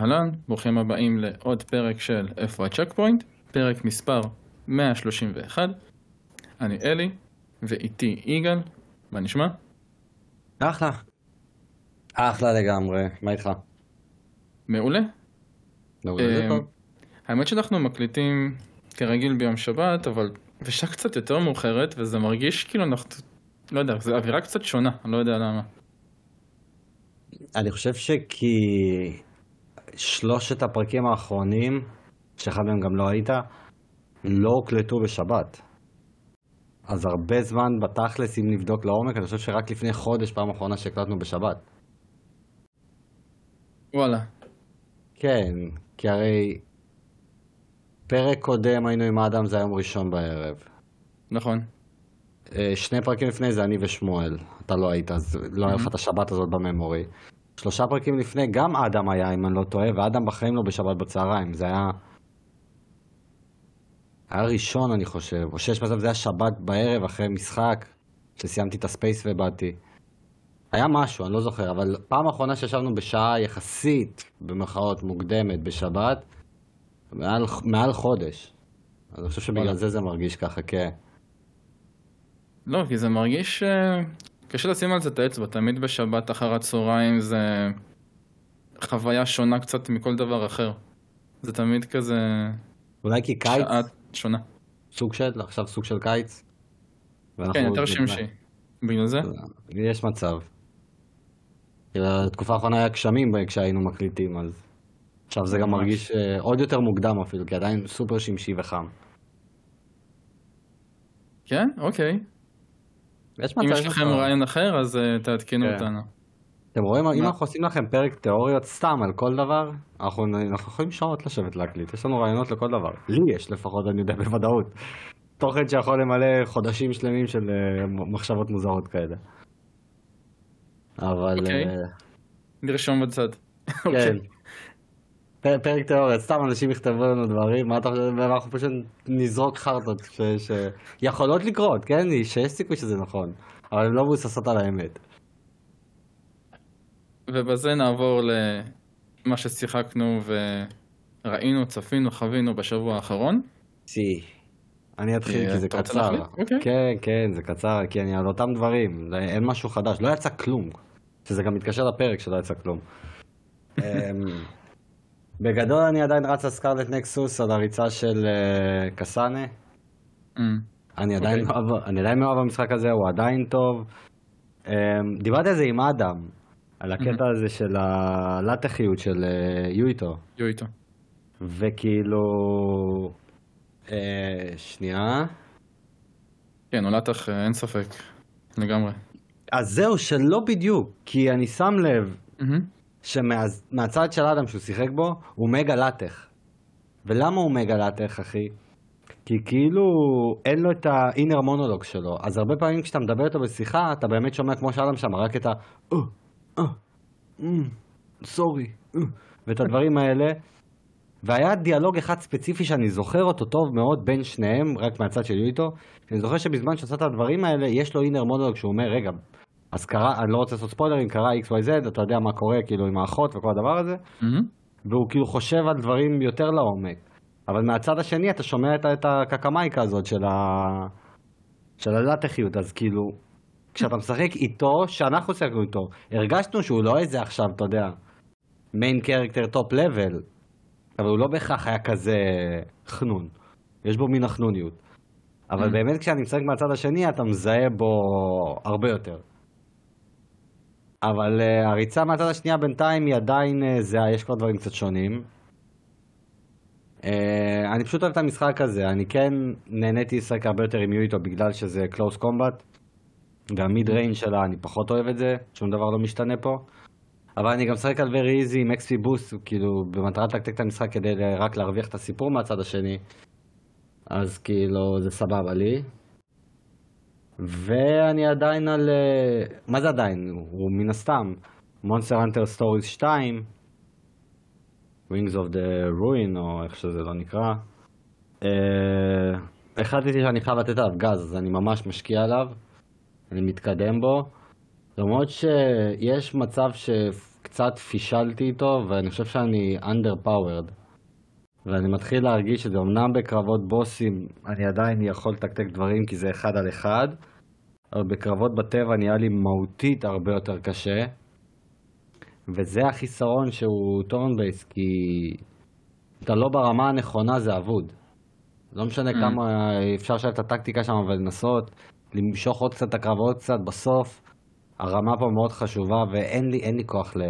אהלן, ברוכים הבאים לעוד פרק של איפה הצ'ק פוינט, פרק מספר 131. אני אלי, ואיתי יגאל, מה נשמע? אחלה. אחלה לגמרי, מה איתך? מעולה. מעולה, זה טוב. האמת שאנחנו מקליטים כרגיל ביום שבת, אבל בשעה קצת יותר מאוחרת, וזה מרגיש כאילו אנחנו, לא יודע, זו אווירה קצת שונה, אני לא יודע למה. אני חושב שכי שלושת הפרקים האחרונים, שאחד מהם גם לא היית, לא הוקלטו בשבת. אז הרבה זמן בתכלס, אם נבדוק לעומק, אני חושב שרק לפני חודש, פעם אחרונה שהקלטנו בשבת. וואלה, כן, כי הרי פרק קודם היינו עם אדם, זה היום ראשון בערב. נכון. אה, שני פרקים לפני זה אני ושמואל. אתה לא היית, אז לא היה לך את השבת הזאת בממורי. שלושה פרקים לפני גם אדם היה, אם אני לא טועה, ואדם בחיים לא בשבת בצהריים. זה היה... היה ראשון, אני חושב, או שיש מצב, זה היה שבת בערב אחרי משחק, שסיימתי את הספייס ובאתי. היה משהו, אני לא זוכר, אבל פעם אחרונה שישבנו בשעה יחסית, במרכאות, מוקדמת, בשבת, מעל, מעל חודש. אז אני חושב שבגלל. זה זה מרגיש ככה, כן. לא, כי זה מרגיש... קשה לשים על זה את האצבע, תמיד בשבת אחר הצהריים זה חוויה שונה קצת מכל דבר אחר. זה תמיד כזה אולי כי קיץ, שעה שונה. סוג של, עכשיו סוג של קיץ. כן, יותר שמשי. בגלל זה? יש מצב. התקופה האחרונה היה גשמים כשהיינו מקליטים, אז עכשיו זה גם. מרגיש אה, עוד יותר מוקדם אפילו, כי עדיין סופר שמשי וחם. כן? אוקיי. יש מצב, אם יש לכם. רעיון אחר, אז אה, תעדכנו כן. אותנו. אתם רואים, אם? אנחנו עושים לכם פרק תיאוריות סתם על כל דבר, אנחנו יכולים שעות לשבת להקליט, יש לנו רעיונות לכל דבר. לי יש לפחות, אני יודע בוודאות. תוכן שיכול למלא חודשים שלמים של אה, מחשבות מוזרות כאלה. אבל... אוקיי. אה, נרשום בצד. כן. פר- פרק תיאוריה, סתם אנשים יכתבו לנו דברים, מה אתה חושב, ואנחנו פשוט נזרוק חרטות ש- שיכולות לקרות, כן? שיש סיכוי שזה נכון, אבל הן לא מבוססות על האמת. ובזה נעבור למה ששיחקנו וראינו, צפינו, חווינו בשבוע האחרון. סי. אני אתחיל כי זה קצר. אוקיי. כן, כן, זה קצר, כי אני על אותם דברים, אין משהו חדש, לא יצא כלום. שזה גם מתקשר לפרק שלא יצא כלום. בגדול אני עדיין רץ על סקרלט נקסוס, על הריצה של אה, קסאנה. אמ, אני עדיין אוקיי. מאוהב, אני עדיין מאוהב במשחק הזה, הוא עדיין טוב. אמ, דיברתי על זה עם אדם, על הקטע הזה של הלטחיות של אה, יויטו, יהיו איתו. וכאילו... אה, שנייה. כן, עולת לך, אין ספק. לגמרי. אז זהו, שלא בדיוק, כי אני שם לב מהמם. שמהצד של אדם שהוא שיחק בו, הוא מגה לטח. ולמה הוא מגה לטח, אחי? כי כאילו אין לו את האינר מונולוג שלו, אז הרבה פעמים כשאתה מדבר איתו בשיחה, אתה באמת שומע כמו שאדם שם, רק את ה... "אה, אה, אמ, סורי, אה", ואת הדברים האלה. והיה דיאלוג אחד ספציפי שאני זוכר אותו טוב מאוד בין שניהם, רק מהצד של יויטו. אני זוכר שבזמן שעשה את הדברים האלה, יש לו אינר מונולוג שהוא אומר, רגע, אז קרה, אני לא רוצה לעשות ספוילרים, קרה XYZ, אתה יודע מה קורה כאילו עם האחות וכל הדבר הזה, מהמם. והוא כאילו חושב על דברים יותר לעומק. אבל מהצד השני אתה שומע את, את הקקמייקה הזאת של, ה... של הלטחיות, אז כאילו, כשאתה משחק איתו, שאנחנו שיחקנו איתו, הרגשנו שהוא לא איזה עכשיו, אתה יודע, main character top level, אבל הוא לא בהכרח היה כזה חנון. יש בו מין החנוניות. אבל Mm. באמת כשאני משחק מהצד השני, אתה מזהה בו הרבה יותר. אבל uh, הריצה מהצד השנייה בינתיים היא עדיין uh, זהה, יש כבר דברים קצת שונים. Uh, אני פשוט אוהב את המשחק הזה, אני כן נהניתי לשחק הרבה יותר עם יויטו בגלל שזה close combat. וה mid range שלה, אני פחות אוהב את זה, שום דבר לא משתנה פה. אבל אני גם משחק על very easy עם XP boost, כאילו, במטרה לתקתק את המשחק כדי רק להרוויח את הסיפור מהצד השני. אז כאילו, זה סבבה לי. ואני עדיין על... אה, מה זה עדיין? הוא מן הסתם. Monster Hunter Stories 2, Wings of the Ruin, או איך שזה לא נקרא. אה, החלטתי שאני חייב לתת עליו גז, אז אני ממש משקיע עליו. אני מתקדם בו. למרות שיש מצב קצת פישלתי איתו, ואני חושב שאני underpowered. ואני מתחיל להרגיש שזה אמנם בקרבות בוסים אני עדיין יכול לתקתק דברים כי זה אחד על אחד, אבל בקרבות בטבע נהיה לי מהותית הרבה יותר קשה. וזה החיסרון שהוא turn based, כי אתה לא ברמה הנכונה זה אבוד. לא משנה Mm. כמה אפשר לשלב את הטקטיקה שם ולנסות למשוך עוד קצת את הקרבות קצת בסוף. הרמה פה מאוד חשובה ואין לי, לי כוח ל...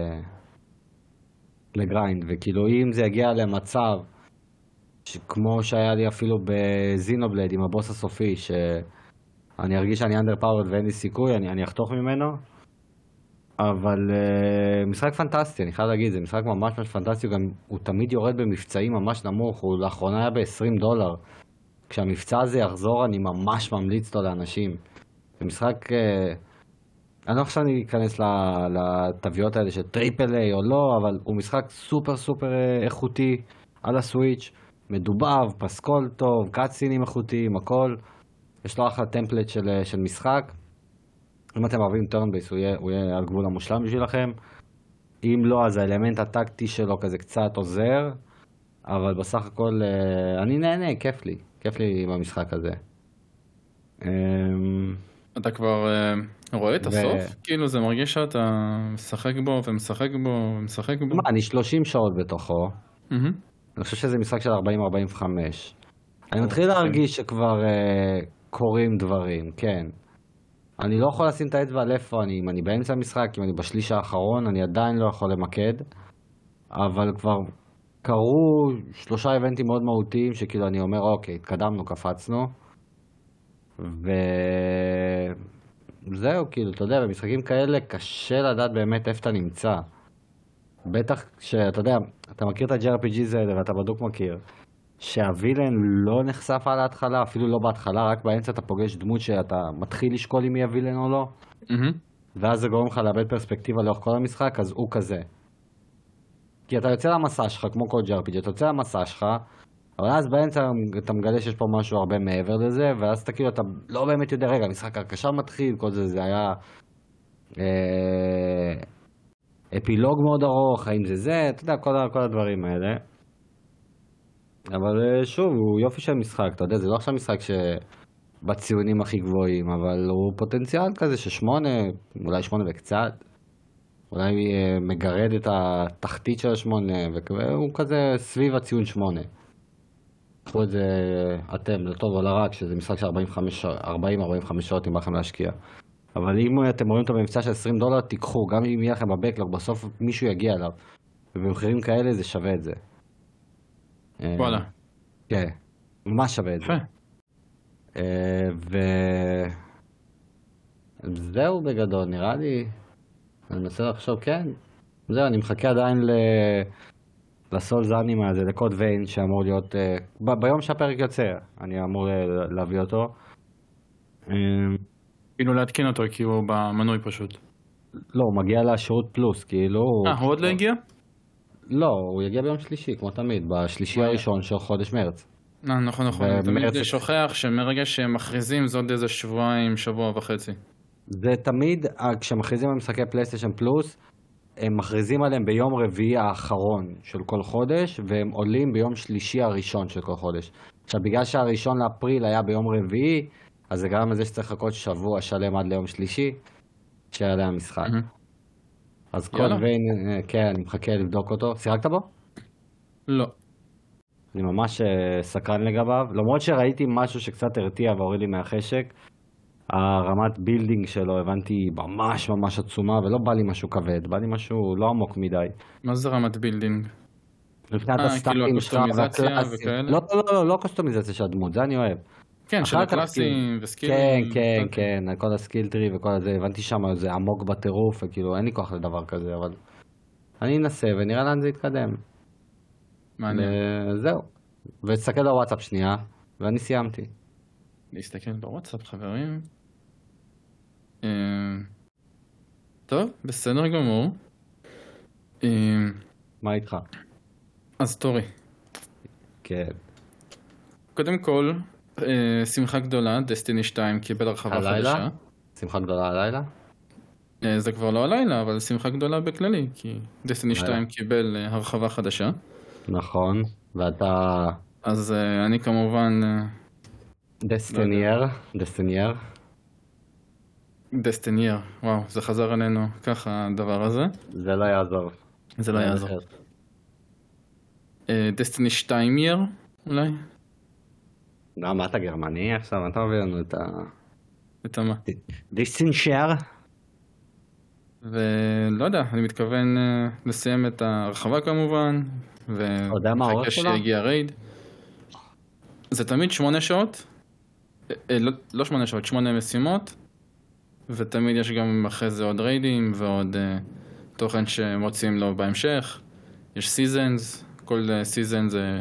ל grind, וכאילו אם זה יגיע למצב כמו שהיה לי אפילו ב Xenoblade עם הבוס הסופי, שאני ארגיש שאני underpowered ואין לי סיכוי, אני, אני אחתוך ממנו. אבל uh, משחק פנטסטי, אני חייב להגיד, זה משחק ממש ממש פנטסטי, הוא גם הוא תמיד יורד במבצעים ממש נמוך, הוא לאחרונה היה ב-20 דולר. כשהמבצע הזה יחזור, אני ממש ממליץ אותו לאנשים. זה משחק, uh, אני לא שאני אכנס לתוויות האלה של triple A או לא, אבל הוא משחק סופר סופר אה, איכותי על ה Switch, מדובב, פסקול טוב, cutscene ים איכותיים, הכל. יש לו אחלה template של, אה, של משחק. אם אתם אוהבים turn based הוא יהיה, הוא יהיה על גבול המושלם בשבילכם. אם לא, אז האלמנט הטקטי שלו כזה קצת עוזר, אבל בסך הכל אה, אני נהנה, כיף לי, כיף לי במשחק הזה. אמ, אתה כבר אה, רואה את הסוף? כאילו זה מרגיש שאתה משחק בו ומשחק בו ומשחק בו? מה, אני 30 שעות בתוכו. אני חושב שזה משחק של 40-45. אני מתחיל אוקיי. להרגיש שכבר אה, קורים דברים, כן. אני לא יכול לשים את האצבע על איפה אני, אם אני באמצע המשחק, אם אני בשליש האחרון, אני עדיין לא יכול למקד, אבל כבר קרו שלושה איבנטים מאוד מהותיים, שכאילו אני אומר, אוקיי, התקדמנו, קפצנו, וזהו, כאילו, אתה יודע, במשחקים כאלה קשה לדעת באמת איפה אתה נמצא. בטח כשאתה יודע, אתה מכיר את ה-JRPGs האלה ואתה בדוק מכיר, שהווילן לא נחשף על ההתחלה, אפילו לא בהתחלה, רק באמצע אתה פוגש דמות שאתה מתחיל לשקול אם היא הווילן או לא, מהמם. ואז זה גורם לך לאבד פרספקטיבה לאורך כל המשחק, אז הוא כזה. כי אתה יוצא למסע שלך, כמו כל JRPG, אתה יוצא למסע שלך, אבל אז באמצע אתה מגלה שיש פה משהו הרבה מעבר לזה, ואז אתה כאילו, אתה לא באמת יודע, רגע, המשחק עכשיו מתחיל, כל זה, זה היה אה, אפילוג מאוד ארוך, האם זה זה, אתה יודע, כל, כל הדברים האלה. אבל אה, שוב, הוא יופי של משחק, אתה יודע, זה לא עכשיו משחק שבציונים הכי גבוהים, אבל הוא פוטנציאל כזה של שמונה, אולי שמונה וקצת. אולי אה, מגרד את התחתית של השמונה, והוא כזה סביב הציון שמונה. קחו את זה אתם, לטוב או לרע, כשזה משחק של 40-45 שעות אם בא לכם להשקיע. אבל אם אתם רואים אותו במבצע של 20 דולר, תיקחו, גם אם יהיה לכם בבקלוג, בסוף מישהו יגיע אליו. ובמחירים כאלה זה שווה את זה. אה, וואלה. כן, ממש שווה את זה. אה, ו... זהו בגדול, נראה לי. אני מנסה לחשוב, כן. זהו, אני מחכה עדיין ל... לסול זאנים הזה, לקוד ויין, שאמור להיות... אה, ב- ביום שהפרק יוצא, אני אמור אה, להביא אותו. כאילו להתקין אותו כי הוא במנוי פשוט. לא, הוא מגיע לשירות פלוס, כאילו... אה, הוא עוד לא הגיע? לא, הוא יגיע ביום שלישי, כמו תמיד, בשלישי. הראשון של חודש מרץ. אה, נכון נכון, תמיד שוכח שמרגע שהם מכריזים זה עוד איזה שבועיים, שבוע וחצי. זה תמיד, אה, כשמכריזים על משחקי פלייסטיישן פלוס, הם מכריזים עליהם ביום רביעי האחרון של כל חודש, והם עולים ביום שלישי הראשון של כל חודש. עכשיו, בגלל שהראשון לאפריל היה ביום רביעי, אז זה גרם לזה שצריך לחכות שבוע שלם עד ליום שלישי, שיעלה המשחק. מהמם. אז. ויין, אה, כן, אני מחכה לבדוק אותו. שיחקת בו? לא. אני ממש אה, סקרן לגביו, למרות שראיתי משהו שקצת הרתיע והוריד לי מהחשק. הרמת building שלו הבנתי ממש ממש עצומה ולא בא לי משהו כבד, בא לי משהו לא עמוק מדי. מה זה רמת building? מבחינת אה, ה stat ים כאילו שלך וה class ים. לא, לא, לא, לא קוסטומיזציה של הדמות, זה אני אוהב. כן, של ה class ים כאילו- ו skill ים. כן, כן, אוקיי. כן, כל ה skill tree וכל הזה, הבנתי שם זה עמוק בטירוף, וכאילו אין לי כוח לדבר כזה, אבל אני אנסה ונראה לאן זה יתקדם. מעניין. וזהו. ותסתכל בוואטסאפ שנייה, ואני סיימתי. להסתכל בוואטסאפ חברים. אה, טוב, בסדר גמור. אה, מה איתך? אז תורי. כן. קודם כל, שמחה גדולה, דסטיני 2 קיבל הרחבה הלילה? חדשה. שמחה גדולה הלילה? אה, זה כבר לא הלילה, אבל שמחה גדולה בכללי, כי Destiny 2 קיבל אה, הרחבה חדשה. נכון, ואתה אז אה, אני כמובן אה, דסטינייר, דסטינייר. דסטינייר, וואו, זה חזר אלינו ככה הדבר הזה. זה לא יעזור. זה לא יעזור. אה, Destiny 2 יר, אולי? לא, מה אתה גרמני עכשיו? אתה מביא לנו את ה... את המה. דיסטינשייר? ולא יודע, אני מתכוון אה, לסיים את ההרחבה כמובן, שלה? שיגיע raid. זה תמיד שמונה שעות, אה, אה, לא- לא שמונה שעות, שמונה משימות, ותמיד יש גם אחרי זה עוד raid ים ועוד אה, תוכן שמוצאים לו בהמשך. יש seasons, כל season זה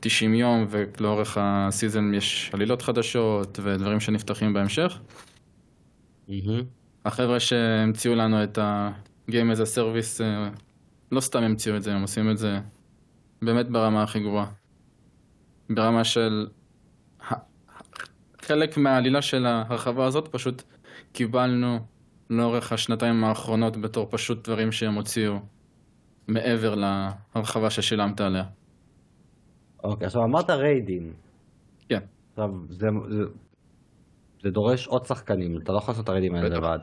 90 יום, ולאורך ה season יש עלילות חדשות ודברים שנפתחים בהמשך. החבר'ה שהמציאו לנו את ה-Game as a Service, אה, לא סתם המציאו את זה, הם עושים את זה באמת ברמה הכי גבוהה. ברמה של... חלק מהעלילה של ההרחבה הזאת פשוט קיבלנו לאורך השנתיים האחרונות בתור פשוט דברים שהם הוציאו מעבר להרחבה ששילמת עליה. אוקיי, עכשיו אמרת ריידים. כן. עכשיו, זה, זה, זה דורש עוד שחקנים, אתה לא יכול לעשות את הריידים האלה. לבד.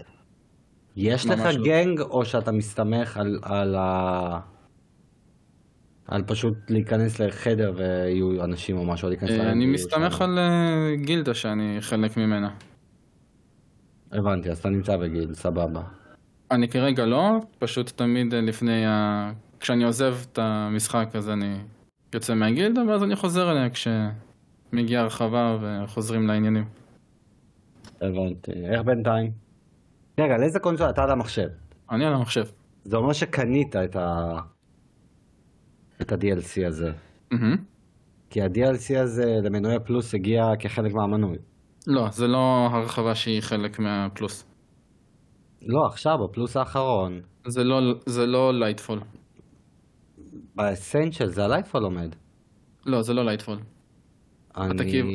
יש לך לא. גנג, או שאתה מסתמך על, על ה... על פשוט להיכנס לחדר ויהיו אנשים או משהו, להיכנס אה, לרייד אני מסתמך. על אה, גילדה שאני חלק ממנה. הבנתי, אז אתה נמצא בגיל, סבבה. אני כרגע לא, פשוט תמיד אה, לפני ה... כשאני עוזב את המשחק אז אני יוצא מהגילדה ואז אני חוזר אליה כשמגיעה הרחבה וחוזרים לעניינים. הבנתי. איך בינתיים? רגע, על איזה קונסולה? אתה על המחשב. אני על המחשב. זה אומר שקנית את ה... את ה-DLC הזה. מהמם. כי ה-DLC הזה למנועי פלוס הגיע כחלק מהמנוי. לא, זה לא הרחבה שהיא חלק מהפלוס. לא, עכשיו, בפלוס האחרון. זה לא, זה לא לייטפול. באסנצ'ל זה הלייטפול עומד. לא, זה לא לייטפול. אני... כאילו-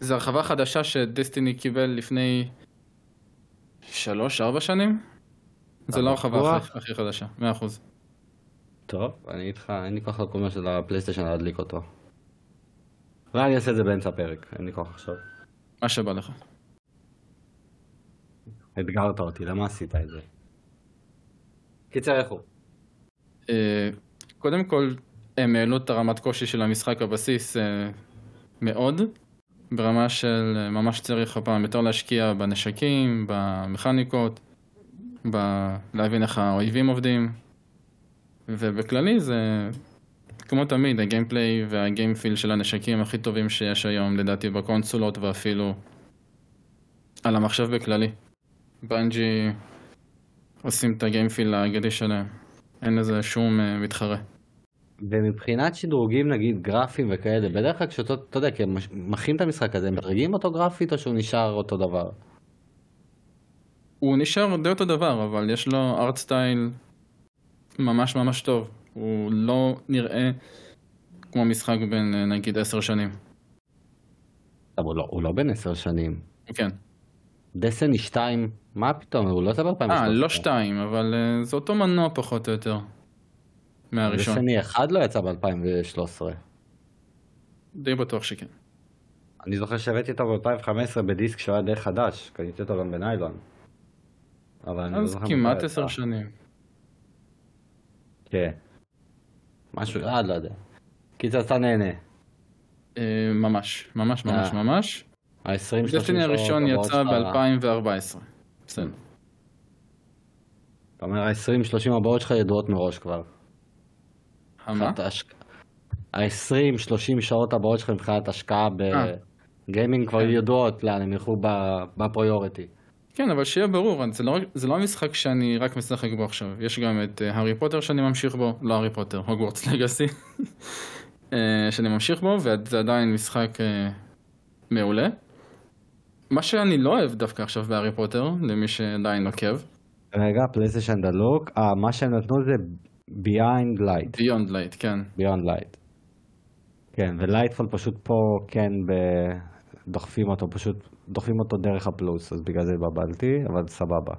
זה הרחבה חדשה שדסטיני קיבל לפני שלוש, ארבע שנים? זה לא אתה הרחבה? הכי- הכי חדשה, מאה אחוז. טוב, אני איתך, אין לי כוח לקומה של הפלייסטיישן להדליק אותו. אולי אני אעשה את זה באמצע הפרק, אין לי כוח עכשיו. מה שבא לך. אתגרת אותי, למה עשית את זה? קיצר, איך הוא? קודם כל, הם העלו את הרמת קושי של המשחק הבסיס אה, מאוד, ברמה של אה, ממש צריך הפעם יותר להשקיע בנשקים, במכניקות, ב- להבין איך האויבים עובדים, ובכללי זה, כמו תמיד, הגיימפליי והגיימפיל של הנשקים הכי טובים שיש היום, לדעתי בקונסולות ואפילו על המחשב בכללי. בנג'י עושים את הגיימפיל האגדי שלהם. אין לזה שום אה, מתחרה. ומבחינת שדרוגים נגיד גרפיים וכאלה, בדרך כלל כשאתה, אתה יודע, כי הם מכין את המשחק הזה, הם מדרגים אותו גרפית או שהוא נשאר אותו דבר? הוא נשאר די אותו דבר, אבל יש לו ארט סטייל ממש ממש טוב. הוא לא נראה כמו משחק בן אה, נגיד עשר שנים. אבל לא, הוא לא בן עשר שנים. כן. דסני 2, מה פתאום, הוא לא יצא ב-2013. אה, לא שתיים, אבל אה, זה אותו מנוע פחות או יותר. מהראשון. דסני 1 לא יצא ב-2013. די בטוח שכן. אני זוכר שהבאתי אותו ב-2015 בדיסק שהוא היה די חדש, קניתי אותו גם בניילון. אבל אני לא אז זוכר כמעט מתי עשר. שנים. כן. משהו, אה, לא יודע. קיצר, אתה נהנה. אה, ממש, ממש ממש אה. ממש. ה-20-30 דסטיני הראשון יצא ב-2014. בסדר. אתה אומר, ה-20-30 הבאות שלך ידועות מראש כבר. מה? מבחינת ההשק- ה-20-30 שעות הבאות שלך מבחינת השקעה אה. בגיימינג כבר כן. ידועות לאן הם ילכו ב- בפריוריטי. כן, אבל שיהיה ברור, זה לא, זה לא המשחק שאני רק משחק בו עכשיו. יש גם את אה, הארי פוטר שאני ממשיך בו, לא הארי פוטר, הוגוורטס לגאסי, אה, שאני ממשיך בו, וזה עדיין משחק מעולה. מה שאני לא אוהב דווקא עכשיו בהארי פוטר, למי שעדיין עוקב, רגע, פלייסטיישן דלוק, מה שהם נתנו זה Behind Light. Beyond Light, כן. Beyond Light. כן, ו Lightfall פשוט פה כן ב- דוחפים אותו, פשוט דוחפים אותו דרך הפלוס, אז בגלל זה התבלבלתי, אבל סבבה.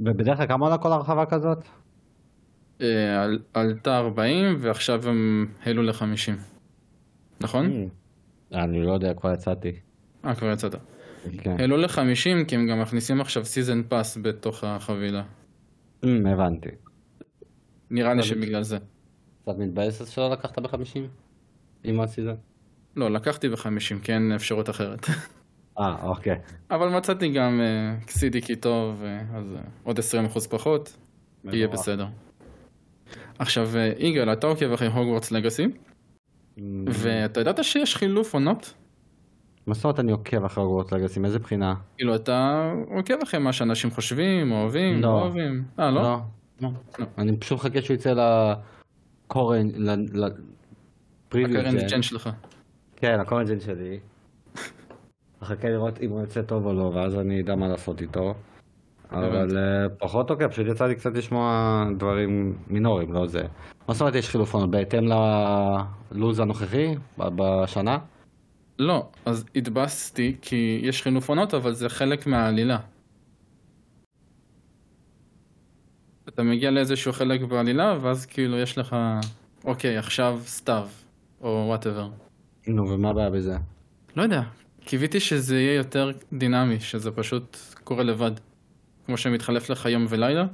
ובדרך כלל כמה עולה כל הרחבה כזאת? אה, על- עלתה 40 ועכשיו הם העלו ל-50. נכון? אני לא יודע, כבר יצאתי. אה, כבר יצאת. כן. העלו ל-50 כי הם גם מכניסים עכשיו season pass בתוך החבילה. אמ, הבנתי. נראה לי שבגלל זה. קצת מתבאס שלא לקחת ב-50? עם ה season? לא, לקחתי ב-50 כי אין אפשרות אחרת. אה, אוקיי. אבל מצאתי גם אה, CDK טוב, אה, אז אה, עוד 20% פחות, יהיה. בסדר. עכשיו, יגאל, אתה עוקב אחרי הוגוורטס לגאסי, אמ, ואתה ידעת שיש חילוף עונות? אומרת אני עוקב אחרי הוגוורטס לגאסי? מאיזה בחינה? כאילו, אתה עוקב אחרי מה שאנשים חושבים, אוהבים, לא. לא אוהבים. אה, לא? לא. לא. אני פשוט מחכה שהוא יצא לקורן, לפריוויו ג'ן. שלך. כן, הקורן ג'ן שלי. מחכה לראות אם הוא יוצא טוב או לא, ואז אני אדע מה לעשות איתו. אבל אה, פחות עוקב, פשוט יצא לי קצת לשמוע דברים מינוריים, לא זה. מה זאת אומרת יש חילוף עונות? בהתאם ללו"ז הנוכחי? בשנה? לא, אז התבאסתי כי יש חילוף עונות, אבל זה חלק מהעלילה. אתה מגיע לאיזשהו חלק בעלילה, ואז כאילו יש לך, אוקיי, עכשיו סתיו, or whatever. נו, ומה הבעיה בזה? לא יודע, קיוויתי שזה יהיה יותר דינמי, שזה פשוט קורה לבד. כמו שמתחלף לך יום ולילה.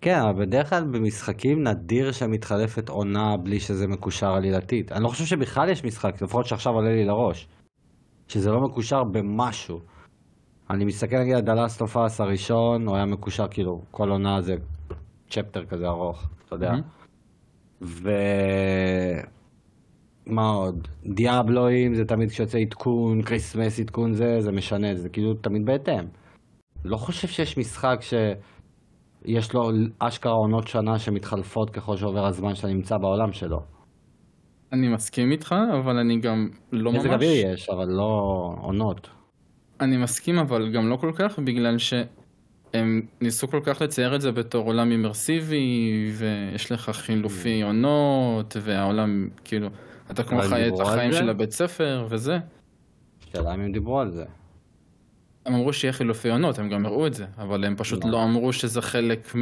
כן, אבל בדרך כלל במשחקים נדיר שמתחלפת עונה בלי שזה מקושר עלילתית. אני לא חושב שבכלל יש משחק, לפחות שעכשיו עולה לי לראש. שזה לא מקושר במשהו. אני מסתכל נגיד על The Last of Us הראשון, הוא היה מקושר כאילו, כל עונה זה chapter כזה ארוך, אתה יודע. מהמם. ו... מה עוד? דיאבלו אם זה תמיד כשיוצא עדכון, Christmas עדכון זה, זה משנה, זה כאילו תמיד בהתאם. לא חושב שיש משחק שיש לו אשכרה עונות שנה שמתחלפות ככל שעובר הזמן שאתה נמצא בעולם שלו. אני מסכים איתך, אבל אני גם לא ממש... מזג אוויר יש, אבל לא עונות. אני מסכים, אבל גם לא כל כך, בגלל שהם ניסו כל כך לצייר את זה בתור עולם אימרסיבי, ויש לך חילופי עונות, והעולם, כאילו, אתה כמו חי את החיים? של הבית ספר, וזה. שאלה אם הם דיברו על זה. הם אמרו שיהיה חילופי עונות, הם גם הראו את זה, אבל הם פשוט לא. לא אמרו שזה חלק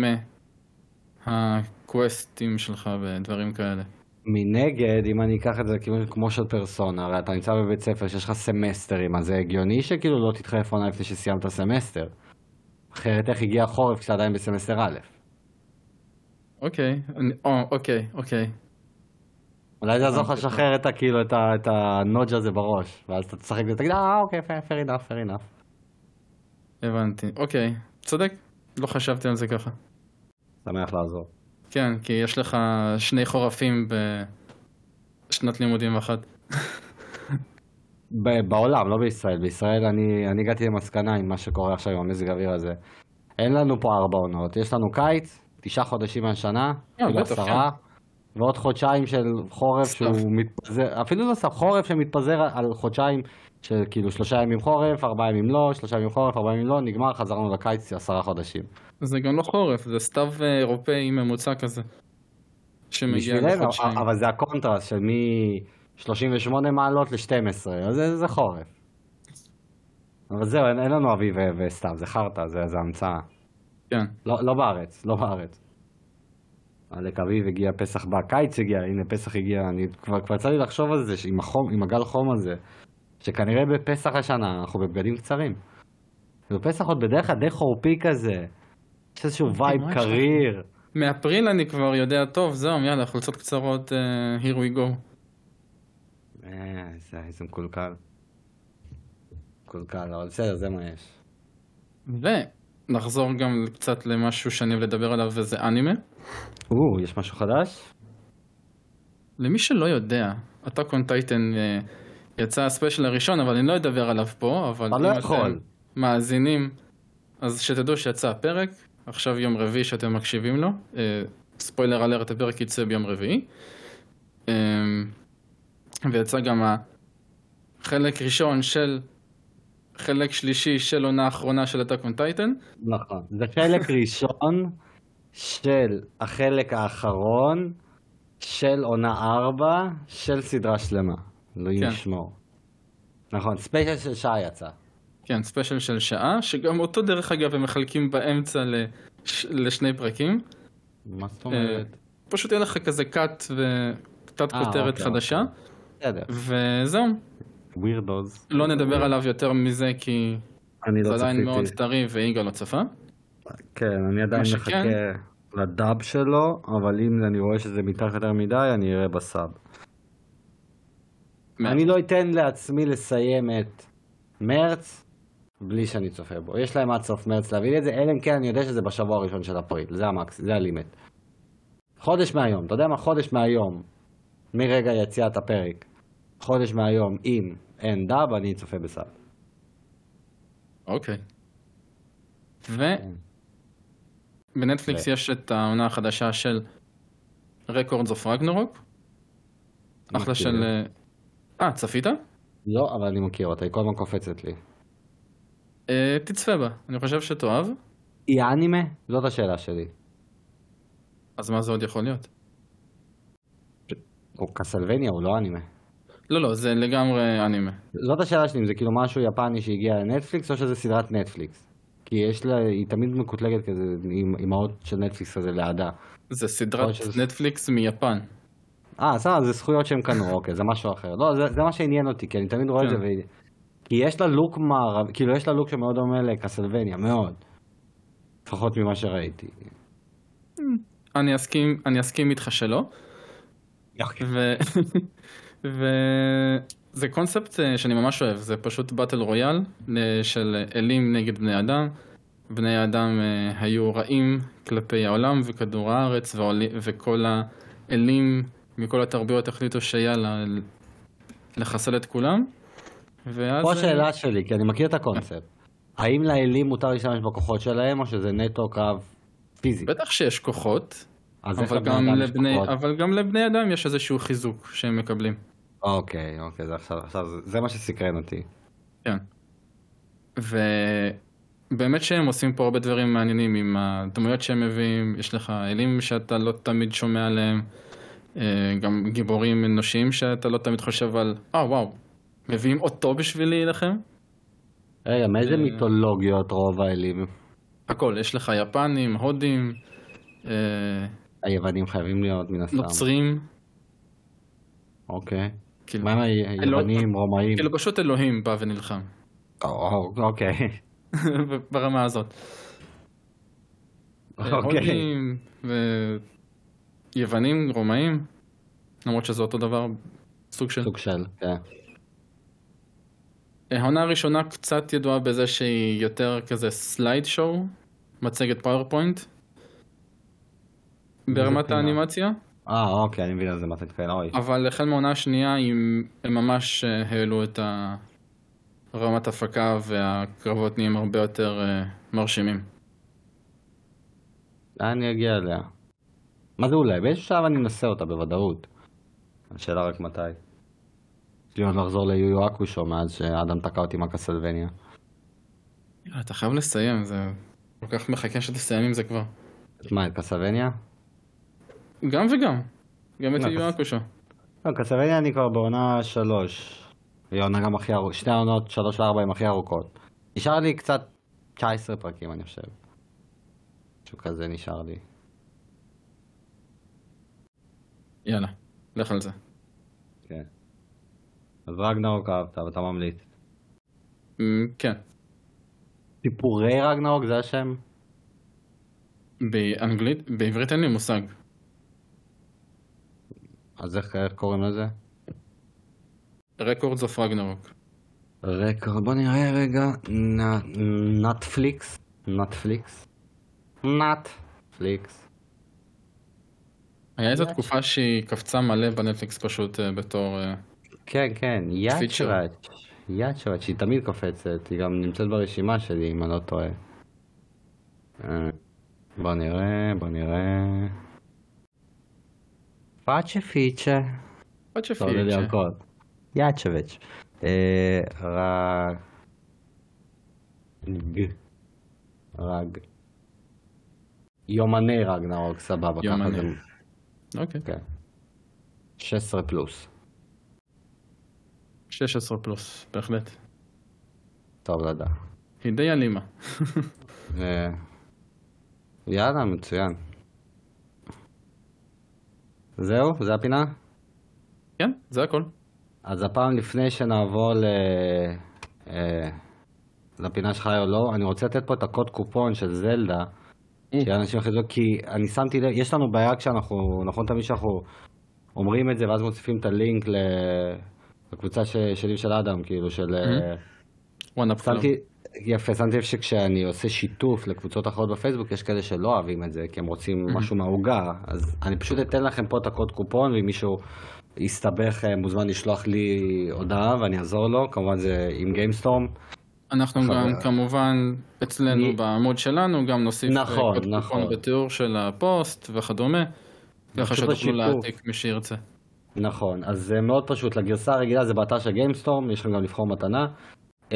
מהקווסטים שלך ודברים כאלה. מנגד, אם אני אקח את זה כאילו כמו של פרסונה, הרי אתה נמצא בבית ספר שיש לך סמסטרים, אז זה הגיוני שכאילו לא תתחלף עונה לפני שסיימת סמסטר. אחרת איך הגיע החורף כשאתה עדיין בסמסטר א'? אוקיי, אוקיי, אוקיי. אולי זה יעזור לך הבנתי. לשחרר את כאילו את הנודג' הזה בראש, ואז אתה תשחק ותגיד, אה אוקיי, fair enough, fair enough. הבנתי. אוקיי, צודק. לא חשבתי על זה ככה. שמח לעזור. כן, כי יש לך שני חורפים בשנת לימודים אחת. בעולם, לא בישראל. בישראל אני, אני הגעתי למסקנה עם מה שקורה עכשיו עם המזג האוויר הזה. אין לנו פה ארבע עונות, יש לנו קיץ, תשעה חודשים מהשנה, אה, בטח, עשרה, ועוד חודשיים של חורף. שהוא מתפזר, אפילו לא סתם, חורף שמתפזר על חודשיים של כאילו שלושה ימים חורף, ארבעה ימים לא, שלושה ימים חורף, ארבעה ימים לא, נגמר, חזרנו לקיץ עשרה חודשים. זה גם לא חורף, זה סתיו אה, אירופאי ממוצע כזה. שמגיע לחודשיים. אבל זה הקונטרסט של מ-38 מעלות ל-12, אז זה, זה חורף. אבל זהו, אין, אין לנו אביב וסתיו, זה חרטא, זה, זה המצאה. כן. לא, לא בארץ, לא בארץ. עלק אביב הגיע, פסח בא, קיץ הגיע, הנה פסח הגיע, אני כבר, כבר יצא לי לחשוב על זה, עם החום, עם הגל חום הזה, שכנראה בפסח השנה אנחנו בבגדים קצרים. בפסח עוד בדרך כלל די חורפי כזה, יש איזשהו vibe? קריר. מאפריל אני כבר יודע טוב, זהו, יאללה, חולצות קצרות, uh, here we go. אה, איזה, איזה מקולקל. מקולקל, אבל בסדר, זה מה יש. ונחזור גם קצת למשהו שאני אוהב לדבר עליו, וזה אנימה. או, יש משהו חדש? למי שלא יודע, on Titan uh, יצא הספיישל הראשון, אבל אני לא אדבר עליו פה, אבל אתה לא אם יכול. אתם מאזינים, אז שתדעו שיצא הפרק, עכשיו יום רביעי שאתם מקשיבים לו, uh, spoiler alert, הפרק יצא ביום רביעי. Um, ויצא גם החלק ראשון של, חלק שלישי של עונה האחרונה של Attack on Titan. נכון. זה חלק ראשון של החלק האחרון של עונה 4 של סדרה שלמה. אלוהים כן. ישמור. נכון, special של שעה יצא. כן, special של שעה, שגם אותו דרך אגב הם מחלקים באמצע לש... לשני פרקים. מה זאת אומרת? פשוט יהיה לך כזה קאט וקצת אה, כותרת אוקיי, חדשה, בסדר. וזהו. ווירדוז. לא נדבר עליו יותר מזה כי אני זה לא עדיין מאוד צפיתי. טרי ויגאל לא צפה. כן, אני עדיין שכן- מחכה לדאב שלו, אבל אם אני רואה שזה מתחת יותר מדי, אני אראה בסאב. אני לא אתן לעצמי לסיים את מרץ בלי שאני צופה בו. יש להם עד סוף מרץ להביא לי את זה, אלא אם כן אני יודע שזה בשבוע הראשון של אפריל. זה המקס, זה הלימט. חודש מהיום, אתה יודע מה? חודש מהיום, מרגע יציאת הפרק, חודש מהיום, אם אין דאב, אני צופה בסאב. אוקיי. ו- יש את העונה החדשה של רקורדס אוף רגנרוק. אחלה מכיר. של... אה, צפית? לא, אבל אני מכיר אותה, היא כל הזמן קופצת לי. אה, תצפה בה, אני חושב שתאהב. היא אנימה? זאת השאלה שלי. אז מה זה עוד יכול להיות? הוא קסלווניה, הוא לא אנימה. לא, לא, זה לגמרי אנימה. זאת השאלה שלי, אם זה כאילו משהו יפני שהגיע לנטפליקס, או שזה סדרת נטפליקס. כי יש לה, היא תמיד מקוטלגת כזה, עם אימהות של נטפליקס כזה לידה. זה סדרת שזה- נטפליקס מיפן. אה, סבבה, זה זכויות שהם קנו, אוקיי, זה משהו אחר. לא, זה, זה מה שעניין אותי, כי אני תמיד רואה את זה, כן. ו... כי יש לה לוק מערב, כאילו יש לה לוק שמאוד דומה לקסלווניה, מאוד. לפחות ממה שראיתי. אני אסכים, אני אסכים איתך שלא. וזה קונספט אה, שאני ממש אוהב, זה פשוט באטל רויאל אה, של אלים נגד בני אדם. בני האדם אה, היו רעים כלפי העולם וכדור הארץ וכל האלים מכל התרבויות החליטו שיאללה לחסל את כולם. ואז... פה השאלה שלי, כי אני מכיר את הקונספט. האם לאלים מותר להשתמש בכוחות שלהם, או שזה נטו קרב פיזי? בטח שיש כוחות, אבל לבני גם, אדם יש לבני, כוחות? אבל גם לבני אדם יש איזשהו חיזוק שהם מקבלים. אוקיי, אוקיי, זה עכשיו, עכשיו, זה- מה שסקרן אותי. כן. ובאמת שהם עושים פה הרבה דברים מעניינים עם הדמויות שהם מביאים, יש לך אלים שאתה לא תמיד שומע עליהם, גם גיבורים אנושיים שאתה לא תמיד חושב על, אה וואו, מביאים אותו בשביל להילחם? רגע, מאיזה אה, מיתולוגיות רוב האלים? הכל, יש לך יפנים, הודים, אה, היוונים חייבים להיות מן הסתם. נוצרים, אוקיי. כאילו, מה עם היוונים, רומאים? כאילו פשוט אלוהים בא ונלחם, או, אוקיי. ברמה הזאת. אוקיי. הודים ויוונים, רומאים, למרות שזה אותו דבר, סוג של... סוג של, כן. העונה הראשונה קצת ידועה בזה שהיא יותר כזה slideshow, מצגת PowerPoint, ברמת? האנימציה, אה, אוקיי, אני מבין על זה מה אתה מתכוון, אוי. אבל החל מהעונה השנייה הם, הם ממש אה, העלו את רמת הפקה והקרבות נהיים הרבה יותר אה, מרשימים. אני אגיע אליה? מה זה אולי? באיזשהו שלב אני אנסה אותה בוודאות. השאלה רק מתי. יש לי עוד לחזור ליו אקושו מאז שאדם תקע אותי מהקסלווניה. יאללה, אתה חייב לסיים, זה כל כך מחכה שתסיים עם זה כבר. מה, את קסלווניה? גם וגם, גם את לא, יו קס- אקושו. לא, קסלווניה אני כבר בעונה שלוש. היא העונה גם הכי ארוכה, שתי העונות, שלוש וארבע הן הכי ארוכות. נשאר לי קצת 19 פרקים אני חושב. משהו כזה נשאר לי. יאללה, לך על זה. כן. אז רגנרוק אהבת ואתה ממליץ. אמ, כן, סיפורי רגנרוק זה השם? באנגלית, בעברית אין לי מושג. אז איך, איך קוראים לזה? Records of Ragnarok. Record, בוא נראה רגע. נטפליקס? נטפליקס? נטפליקס. היה איזו. תקופה שהיא קפצה מלא בנטפליקס פשוט אה, בתור... אה, כן, כן. יאצ'ראץ'. יאצ'ראץ', שהיא תמיד קופצת, היא גם נמצאת ברשימה שלי, אם אני לא טועה. אה, בוא נראה, בוא נראה. פאצ'ה פיצ'ה. שפיצ'ה. הכל. יאצ'וויץ'. רג... רג. יומני רגנרוק, סבבה. יומני. אוקיי. כן. 16 פלוס. 16 פלוס, בהחלט. טוב לדעת. היא די אלימה. אה, יאללה, מצוין. זהו? זה הפינה? כן, זה הכל. אז הפעם לפני שנעבור ל... אה, לפינה שלך או לא, אני רוצה לתת פה את הקוד קופון של זלדה, שאנשים יחזרו, כי אני שמתי לב, יש לנו בעיה כשאנחנו, נכון תמיד שאנחנו אומרים את זה ואז מוסיפים את הלינק לקבוצה ש- שלי ושל אדם, כאילו של... אה, One Up Club. שמתי, יפה, שמתי לב שכשאני עושה שיתוף לקבוצות אחרות בפייסבוק, יש כאלה שלא אוהבים את זה, כי הם רוצים משהו מהעוגה, אז אני פשוט אתן לכם פה את הקוד קופון, ואם מישהו יסתבך, אה, מוזמן לשלוח לי הודעה ואני אעזור לו, כמובן זה עם גיימסטורם. אנחנו חבר- גם כמובן אצלנו אני- בעמוד שלנו גם נוסיף אה, נכון, קוד נכון. קופון בתיאור של הפוסט וכדומה, ככה שתוכלו. להעתיק מי שירצה. נכון, אז זה מאוד פשוט, לגרסה הרגילה זה באתר של גיימסטורם, יש לכם גם לבחור מתנה. Uh,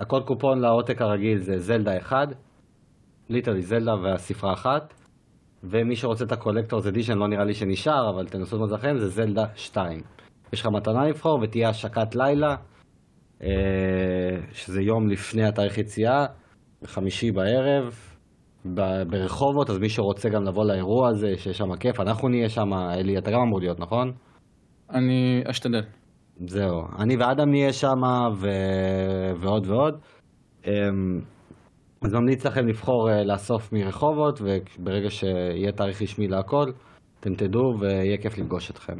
הקוד קופון לעותק הרגיל זה זלדה 1, literally זלדה והספרה אחת, ומי שרוצה את ה collector's edition לא נראה לי שנשאר, אבל תנסו את מזלכם, זה זלדה 2. יש לך מתנה לבחור ותהיה השקת לילה, שזה יום לפני התאריך יציאה, בחמישי בערב, ברחובות, אז מי שרוצה גם לבוא לאירוע הזה, שיש שם כיף, אנחנו נהיה שם, אלי, אתה גם אמור להיות, נכון? אני אשתדל. זהו, אני ואדם נהיה שם, ו... ועוד ועוד. אמ, אז ממליץ לכם לבחור אה, לאסוף מרחובות, וברגע שיהיה תאריך רשמי להכל, אתם תדעו ויהיה כיף לפגוש אתכם.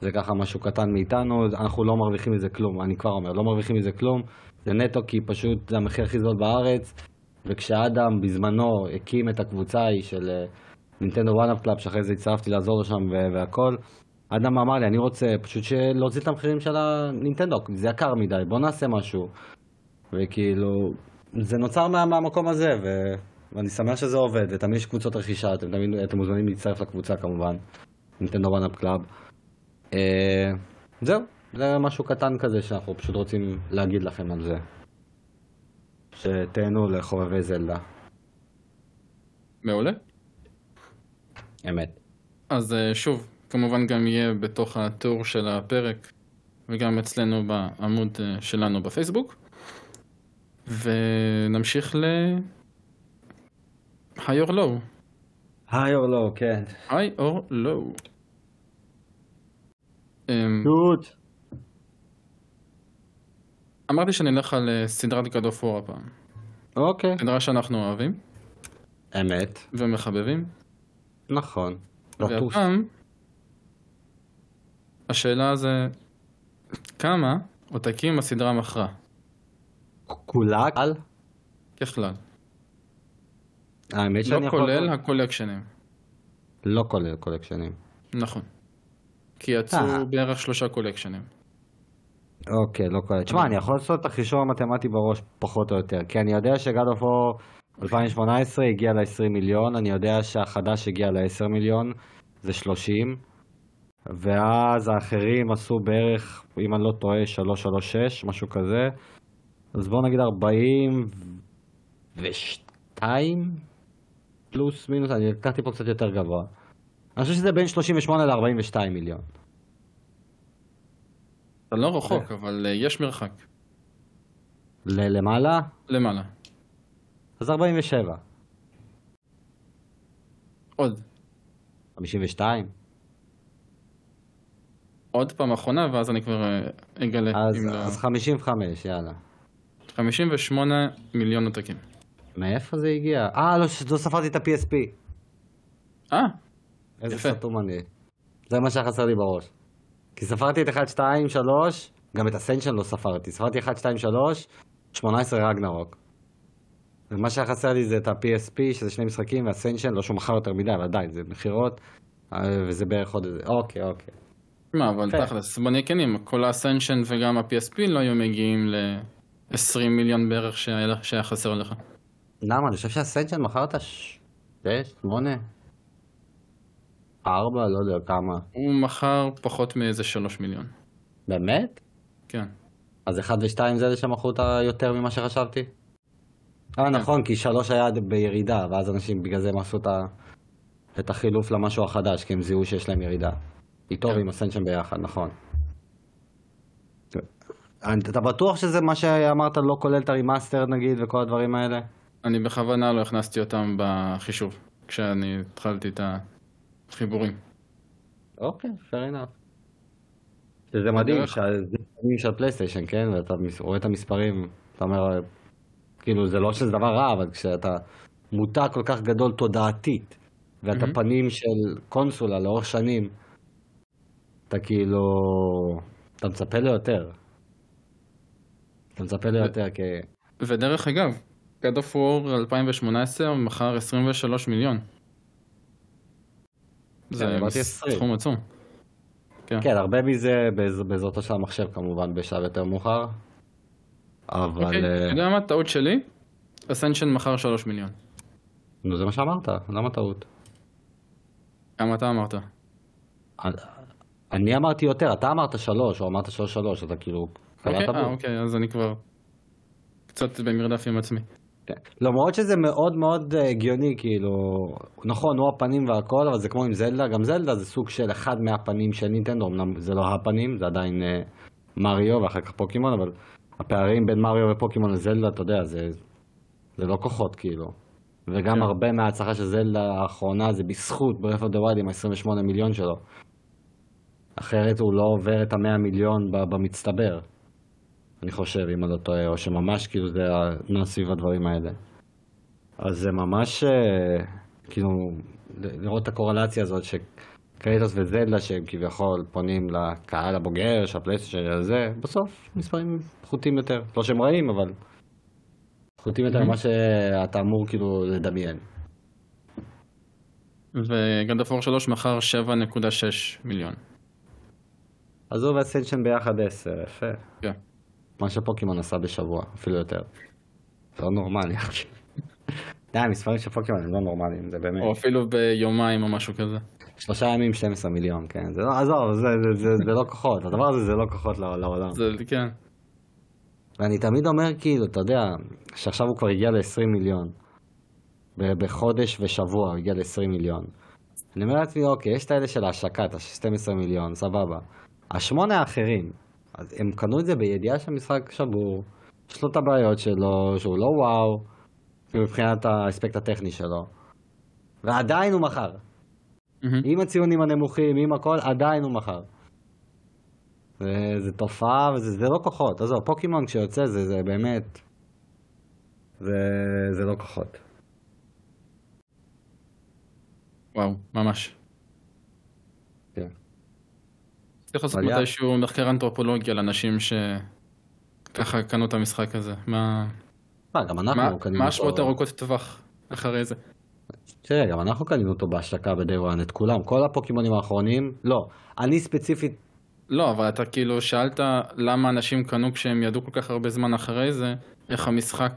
זה ככה משהו קטן מאיתנו, אנחנו לא מרוויחים מזה כלום, אני כבר אומר, לא מרוויחים מזה כלום, זה נטו כי פשוט זה המחיר הכי זול בארץ, וכשאדם בזמנו הקים את הקבוצה ההיא של אה, נינטנדו One Up Club, שאחרי זה הצטרפתי לעזור לו שם והכל, אדם אמר לי, אני רוצה פשוט להוזיל את המחירים של הנינטנדו, זה יקר מדי, בוא נעשה משהו. וכאילו, זה נוצר מה, מהמקום הזה, ו... ואני שמח שזה עובד, ותמיד יש קבוצות רכישה, אתם תמיד אתם מוזמנים להצטרף לקבוצה כמובן, נינטנדו One Up Club. אה, זהו, זה משהו קטן כזה שאנחנו פשוט רוצים להגיד לכם על זה. שתהנו לחובבי זלדה, מעולה. אמת. אז אה, שוב, כמובן גם יהיה בתוך התיאור של הפרק וגם אצלנו בעמוד אה, שלנו בפייסבוק. ונמשיך ל... high or low. היי או לא, כן. high or low. אמ, טוט. אמרתי שנלך על אה, סדרת God of War הפעם. אוקיי. סדרה שאנחנו אוהבים אמת. ומחבבים. נכון. והפעם, השאלה זה כמה עותקים הסדרה מכרה, כולה על? ככלל. האמת שאני לא יכול... כולל הקולקשנים. לא כולל קולקשנים. נכון. כי יצאו אה. בערך שלושה קולקשנים. אוקיי, לא כולל. תשמע, אני יכול לעשות את החישוב המתמטי בראש פחות או יותר, כי אני יודע שגד אוף אור 2018 הגיע ל-20 מיליון, אני יודע שהחדש הגיע ל-10 מיליון, זה 30, ואז האחרים עשו בערך, אם אני לא טועה, 336, משהו כזה, אז בואו נגיד 42 פלוס מינוס, אני לקחתי פה קצת יותר גבוה. אני חושב שזה בין 38 ל-42 מיליון. אתה לא. רחוק, אבל אה, יש מרחק. ללמעלה? למעלה. אז 47. עוד. 52. עוד פעם אחרונה, ואז אני כבר אה, אגלה אז, לא... אז 55, יאללה. 58 מיליון עותקים. מאיפה זה הגיע? אה, לא, לא ספרתי את ה-PSP. אה, איזה יפה. סתום אני. זה מה שהיה חסר לי בראש. כי ספרתי את 1, 2, 3, גם את הסנשן לא ספרתי. ספרתי 1, 2, 3, 18 רגנרוק. ומה שהיה חסר לי זה את ה-PSP, שזה שני משחקים, והסנשן, לא שהוא מכר יותר מדי, אבל עדיין, זה מכירות, אה, וזה בערך עוד איזה... אוקיי, אוקיי. מה, אבל. תכלס, בוא נהיה כנים, כל האסנשן וגם ה-PSP לא היו מגיעים ל-20 מיליון בערך שהיה חסר לך. למה? אני חושב שהסנשן מכרת 6, 8, 4, לא יודע כמה. הוא מכר פחות מאיזה 3 מיליון. באמת? כן. אז 1 ו-2 זה אלה שמכרו אותה יותר ממה שחשבתי? אה, נכון, כי 3 היה בירידה, ואז אנשים בגלל זה הם עשו את ה- החילוף למשהו החדש, כי הם זיהו שיש להם ירידה. איתו כן. ועם ה Ascension ביחד, נכון. אתה בטוח שזה מה שאמרת לא כולל את ה remaster נגיד וכל הדברים האלה? אני בכוונה לא הכנסתי אותם בחישוב, כשאני התחלתי את החיבורים. אוקיי, fair enough. שזה מדהים, שזה של פלייסטיישן, כן? ואתה רואה את המספרים, אתה אומר, כאילו זה לא שזה דבר רע, אבל כשאתה מותג כל כך גדול תודעתית, ואתה mm-hmm. פנים של קונסולה לאורך שנים, אתה כאילו, אתה מצפה ליותר. אתה מצפה ליותר כ... ודרך אגב, God of War 2018 מכר 23 מיליון. זה כן, סכום עצום. כן. כן, הרבה מזה בעזרתו של המחשב כמובן בשלב יותר מאוחר. אבל... אוקיי, אתה יודע מה? טעות שלי? אסנשן מכר 3 מיליון. נו, זה מה שאמרת, למה טעות? כמה אתה אמרת? אני אמרתי יותר, אתה אמרת 3, או אמרת 3-3, אתה כאילו... אוקיי, אה, אוקיי, אז אני כבר קצת במרדף עם עצמי. כן. למרות שזה מאוד מאוד אה, הגיוני, כאילו, נכון, הוא הפנים והכל, אבל זה כמו עם זלדה, גם זלדה זה סוג של אחד מהפנים של נינטנדו, אמנם זה לא הפנים, זה עדיין uh, מריו ואחר כך פוקימון, אבל הפערים בין מריו ופוקימון לזלדה, אתה יודע, זה, זה לא כוחות, כאילו. וגם כן. הרבה מההצלחה של זלדה האחרונה זה בזכות Breath of the Wild עם ה-28 מיליון שלו. אחרת הוא לא עובר את ה-100 מיליון במצטבר. אני חושב, אם אני לא טועה, או שממש כאילו זה נע סביב הדברים האלה. אז זה ממש, אה, כאילו, לראות את הקורלציה הזאת שקרייטוס וזלדה שהם כביכול פונים לקהל הבוגר של הפלייסטיישן הזה, בסוף מספרים פחותים יותר. לא שהם רעים, אבל פחותים יותר ממה שאתה אמור כאילו לדמיין. וגנדפור 3 מכר 7.6 מיליון. אז הוא ואסנשן ביחד 10, יפה. כן. מה שפוקימון עשה בשבוע, אפילו יותר. זה לא נורמלי. די, המספרים של פוקימון הם לא נורמליים, זה באמת. או אפילו ביומיים או משהו כזה. שלושה ימים 12 מיליון, כן. זה לא, עזוב, זה, זה, זה, זה לא כוחות, הדבר הזה זה לא כוחות לעולם. זה, כן. ואני תמיד אומר, כאילו, אתה יודע, שעכשיו הוא כבר הגיע ל-20 מיליון. בחודש ושבוע הוא הגיע ל-20 מיליון. אני אומר לעצמי, אוקיי, יש את האלה של ההשקה, את ה-12 מיליון, סבבה. השמונה האחרים, אז הם קנו את זה בידיעה שהמשחק שבור, יש לו את הבעיות שלו, שהוא לא וואו, מבחינת האספקט הטכני שלו, ועדיין הוא מכר. Mm-hmm. עם הציונים הנמוכים, עם הכל, עדיין הוא מכר. זה, זה תופעה, וזה זה לא כוחות. עזוב, פוקימון כשיוצא זה, זה באמת... זה, זה לא כוחות. וואו, ממש. צריך לעשות מתישהו מחקר אנתרופולוגי על אנשים שככה קנו את המשחק הזה. מה... מה, גם אנחנו קנינו אותו. מה השפעות ארוכות טווח אחרי זה? תראה, גם אנחנו קנינו אותו בהשקה ב-day one, את כולם, כל הפוקימונים האחרונים, לא. אני ספציפית... לא, אבל אתה כאילו שאלת למה אנשים קנו כשהם ידעו כל כך הרבה זמן אחרי זה, איך המשחק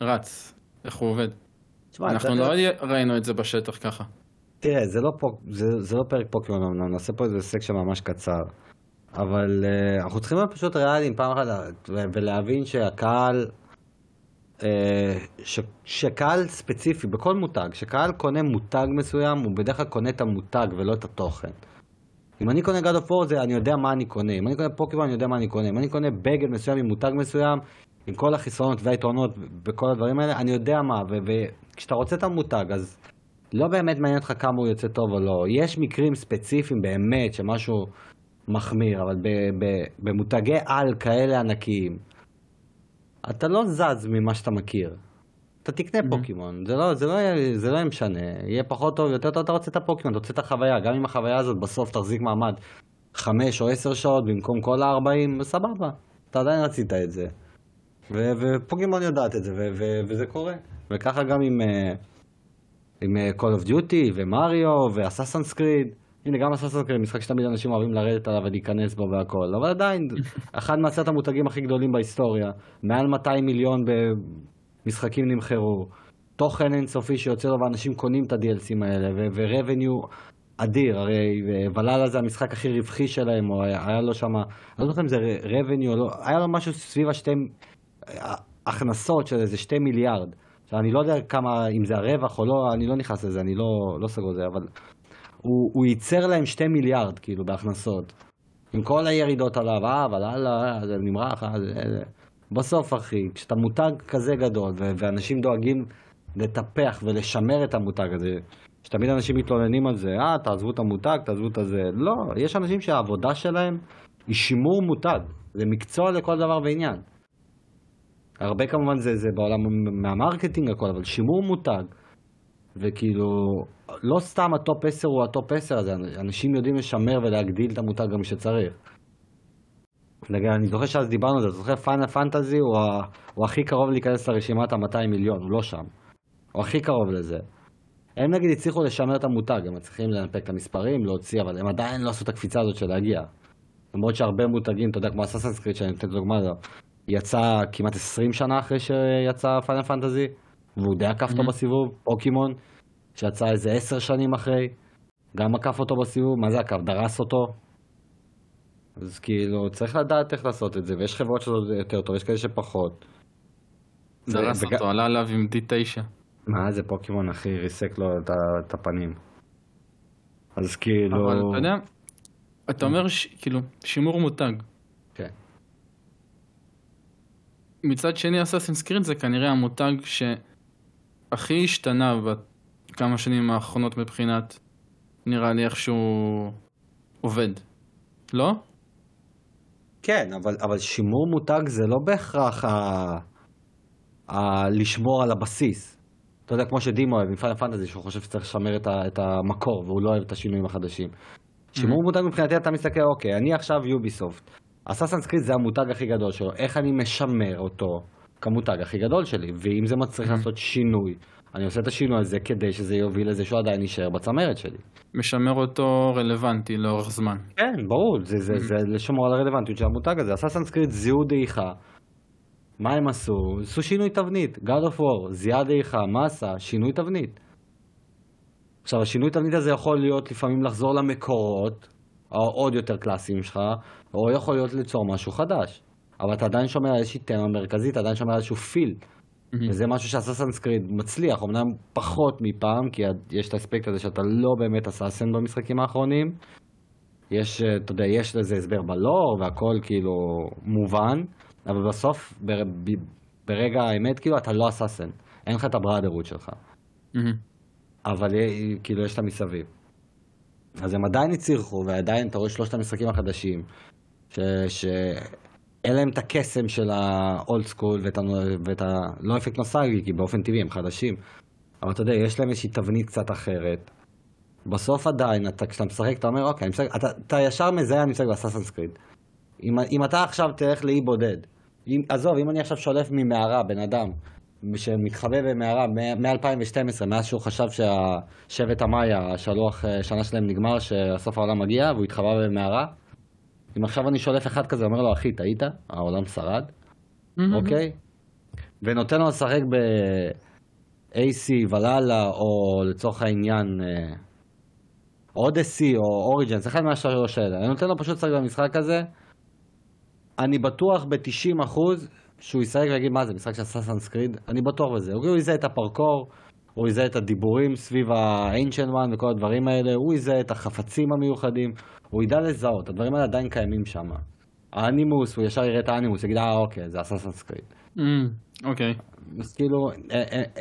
רץ, איך הוא עובד. אנחנו לא ראינו את זה בשטח ככה. תראה, זה לא, פוק, זה, זה לא פרק פוקימון אמנם, נעשה פה איזה section ממש קצר. אבל אה, אנחנו צריכים להיות פשוט ריאליים פעם אחת ולהבין שהקהל, אה, ש, שקהל ספציפי בכל מותג, שקהל קונה מותג מסוים, הוא בדרך כלל קונה את המותג ולא את התוכן. אם אני קונה God of War זה אני יודע מה אני קונה, אם אני קונה פוקימון אני יודע מה אני קונה, אם אני קונה בגד מסוים עם מותג מסוים, עם כל החסרונות והיתרונות בכל הדברים האלה, אני יודע מה, וכשאתה רוצה את המותג אז לא באמת מעניין אותך כמה הוא יוצא טוב או לא. יש מקרים ספציפיים באמת שמשהו מחמיר, אבל במותגי על כאלה ענקיים, אתה לא זז ממה שאתה מכיר. אתה תקנה mm-hmm. פוקימון, זה לא, זה, לא, זה לא משנה, יהיה פחות טוב, יותר טוב, אתה רוצה את הפוקימון, אתה רוצה את החוויה, גם אם החוויה הזאת בסוף תחזיק מעמד 5 או 10 שעות במקום כל ה-40, סבבה, אתה עדיין רצית את זה. ו- ופוקימון יודעת את זה, ו- ו- וזה קורה. וככה גם עם... Uh, עם אה, Call of Duty ומריו ואססנס קריד. הנה גם אססנס קריד, משחק שתמיד אנשים אוהבים לרדת עליו ולהיכנס בו והכל, אבל עדיין, אחד מעשרת המותגים הכי גדולים בהיסטוריה, מעל 200 מיליון במשחקים נמכרו, תוכן אינסופי שיוצא לו ואנשים קונים את ה-DLCים האלה, ו-revenue אדיר, הרי ולאלה זה המשחק הכי רווחי שלהם, או היה, היה לו שם, אני לא זוכר אם זה revenue או לא, היה לו משהו סביב השתי, אה, הכנסות של איזה שתי מיליארד. אני לא יודע כמה, אם זה הרווח או לא, אני לא נכנס לזה, אני לא, לא סגור לזה, אבל הוא, הוא ייצר להם שתי מיליארד, כאילו, בהכנסות. עם כל הירידות עליו, אה, אבל הלאה, זה נמרח, אה, זה... זה. בסוף, אחי, כשאתה מותג כזה גדול, ו- ואנשים דואגים לטפח ולשמר את המותג הזה, שתמיד אנשים מתלוננים על זה, אה, תעזבו את המותג, תעזבו את הזה. לא, יש אנשים שהעבודה שלהם היא שימור מותג. זה מקצוע לכל דבר ועניין. הרבה כמובן זה, זה בעולם מהמרקטינג הכל, אבל שימור מותג. וכאילו, לא סתם הטופ 10 הוא הטופ 10 הזה, אנשים יודעים לשמר ולהגדיל את המותג גם כשצריך. אני זוכר שאז דיברנו על זה, זוכר Final Fantasy הוא, ה... הוא הכי קרוב להיכנס לרשימת ה-200 מיליון, הוא לא שם. הוא הכי קרוב לזה. הם נגיד הצליחו לשמר את המותג, הם מצליחים לנפק את המספרים, להוציא, אבל הם עדיין לא עשו את הקפיצה הזאת של להגיע. למרות שהרבה מותגים, אתה יודע, כמו Assassin's Creed, שאני נותן דוגמה, יצא כמעט 20 שנה אחרי שיצא Final Fantasy, והוא די עקף אותו בסיבוב, פוקימון, שיצא איזה 10 שנים אחרי, גם עקף אותו בסיבוב, מה זה עקף? דרס אותו. אז כאילו, צריך לדעת איך לעשות את זה, ויש חברות שעושות יותר טוב, יש כאלה שפחות. דרס אותו, עלה עליו עם D9. מה זה פוקימון אחי, ריסק לו את, הפנים. אז כאילו... אבל אתה יודע, אתה אומר ש- כאילו, שימור מותג. כן. מצד שני, אסאסינס קריד זה כנראה המותג שהכי השתנה בכמה שנים האחרונות מבחינת, נראה לי איך שהוא עובד. לא? כן, אבל, אבל שימור מותג זה לא בהכרח ה... ה... לשמור על הבסיס. אתה יודע, כמו שדימו אוהב עם פיינל פנטזי, שהוא חושב שצריך לשמר את, ה... את המקור, והוא לא אוהב את השינויים החדשים. שימור מותג מבחינתי אתה מסתכל, אוקיי, אני עכשיו יוביסופט. אסאסנס קריד זה המותג הכי גדול שלו, איך אני משמר אותו כמותג הכי גדול שלי, ואם זה מצריך לעשות שינוי, אני עושה את השינוי הזה כדי שזה יוביל לזה שהוא עדיין יישאר בצמרת שלי. משמר אותו רלוונטי לאורך זמן. כן, ברור, זה, זה, זה לשמור על הרלוונטיות של המותג הזה. אסאסנס קריד זיהו דעיכה. מה הם עשו? עשו שינוי תבנית. God of War, זיהה דעיכה, מה עשה? שינוי תבנית. עכשיו, השינוי תבנית הזה יכול להיות לפעמים לחזור למקורות, העוד יותר קלאסיים שלך, או יכול להיות ליצור משהו חדש. אבל אתה עדיין שומר על איזושהי תמה מרכזית, אתה עדיין שומר על איזשהו פיל. וזה משהו שאסאסנס קריד מצליח, אמנם פחות מפעם, כי יש את האספקט הזה שאתה לא באמת אסאסן במשחקים האחרונים. יש, אה, אתה יודע, יש לזה הסבר בלור והכל כאילו מובן, אבל בסוף, בר, ב, ברגע האמת, כאילו אתה לא אסאסן. אין לך את הבראדרות שלך. מהמם. אבל כאילו יש לה מסביב. אז הם עדיין הצליחו, ועדיין אתה רואה שלושת המשחקים החדשים, ש... ש... אין להם את הקסם של האולד סקול ואת, ה... ואת ה... לא אפקט נוסטלגי, כי באופן טבעי הם חדשים. אבל אתה יודע, יש להם איזושהי תבנית קצת אחרת. בסוף עדיין, אתה, כשאתה משחק, אתה אומר, אוקיי, משחק, אתה, אתה ישר מזהה, אני משחק באסאסנס קריד. אם, אם אתה עכשיו תלך לאי בודד, אם, עזוב, אם אני עכשיו שולף ממערה בן אדם, שמתחבא במערה מ-2012, מאז שהוא חשב שהשבט המאיה, השלוח אה, שנה שלהם נגמר, שהסוף העולם מגיע, והוא התחבא במערה, אם עכשיו אני שולף אחד כזה, אומר לו, אחי, טעית, העולם שרד, אוקיי? ונותן לו לשחק ב-AC, ולאלה, או לצורך העניין, אה, אודסי או אוריג'נס, אחד מהשלוש האלה. אני נותן לו פשוט לשחק במשחק הזה, אני בטוח ב-90% שהוא ישחק ויגיד, מה זה, משחק של סאסנס קריד? אני בטוח בזה. הוא יזהה את הפרקור, הוא יזהה את הדיבורים סביב ה-ancient one וכל הדברים האלה, הוא יזהה את החפצים המיוחדים, הוא ידע לזהות, הדברים האלה עדיין קיימים שם. האנימוס, הוא ישר יראה את האנימוס, יגיד, אה, אוקיי, זה הסאסנס קריד. אוקיי. אז כאילו,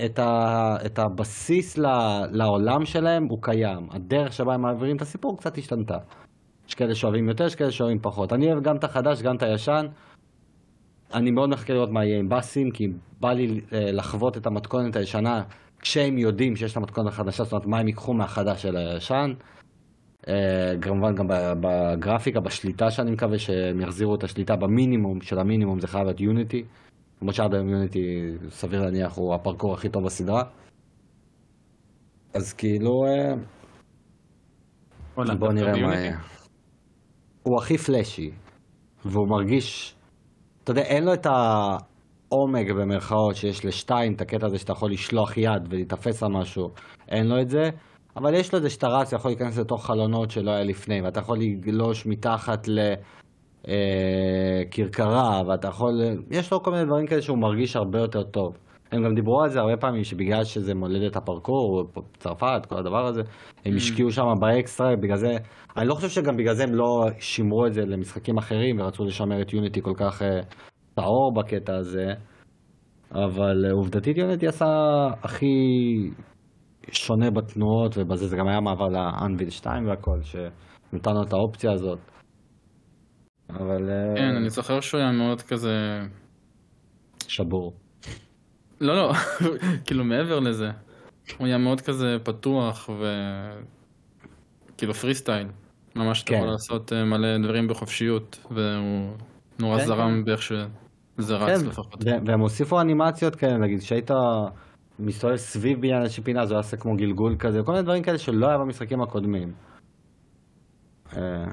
את, ה, את הבסיס ל, לעולם שלהם הוא קיים. הדרך שבה הם מעבירים את הסיפור קצת השתנתה. יש כאלה שאוהבים יותר, יש כאלה שאוהבים פחות. אני אוהב גם את החדש, גם את הישן. אני מאוד מחכה לראות מה יהיה עם באסים, כי בא לי לחוות את המתכונת הישנה כשהם יודעים שיש את המתכונת החדשה, זאת אומרת, מה הם ייקחו מהחדש של הישן. אה, כמובן גם בגרפיקה, בשליטה שאני מקווה שהם יחזירו את השליטה במינימום של המינימום, זה חייב להיות יוניטי. למרות שעד היום יוניטי, סביר להניח, הוא הפרקור הכי טוב בסדרה. אז כאילו, אה, בוא נראה מה? יהיה. הוא הכי פלאשי, והוא מרגיש, אתה יודע, אין לו את העומק במרכאות שיש לשתיים, את הקטע הזה שאתה יכול לשלוח יד ולהיתפס על משהו, אין לו את זה, אבל יש לו את זה שאתה רץ, יכול להיכנס לתוך חלונות שלא היה לפני, ואתה יכול לגלוש מתחת לכרכרה, ואתה יכול, יש לו כל מיני דברים כאלה שהוא מרגיש הרבה יותר טוב. הם גם דיברו על זה הרבה פעמים, שבגלל שזה מולדת הפרקור, צרפת, כל הדבר הזה, הם Mm. השקיעו שם באקסטרה, בגלל זה, אני לא חושב שגם בגלל זה הם לא שימרו את זה למשחקים אחרים, ורצו לשמר את יוניטי כל כך אה, טהור בקטע הזה, אבל אה, עובדתית יוניטי עשה הכי שונה בתנועות, ובזה זה גם היה מעבר לאנביל 2 והכל, שנתן לו את האופציה הזאת. אבל אה, כן, אני זוכר שהוא היה מאוד כזה... שבור. לא, לא, כאילו מעבר לזה. הוא היה מאוד כזה פתוח ו... כאילו פרי סטייל. ממש אתה כן. יכול לעשות אה, מלא דברים בחופשיות, והוא נורא כן, זרם באיך שזה רץ כן, לפחות. והם הוסיפו אנימציות כאלה, נגיד, שהיית מסתובב סביב בניין איזושהי פינה, אז הוא יעשה כמו גלגול כזה, כל מיני דברים כאלה שלא היה במשחקים הקודמים. אה,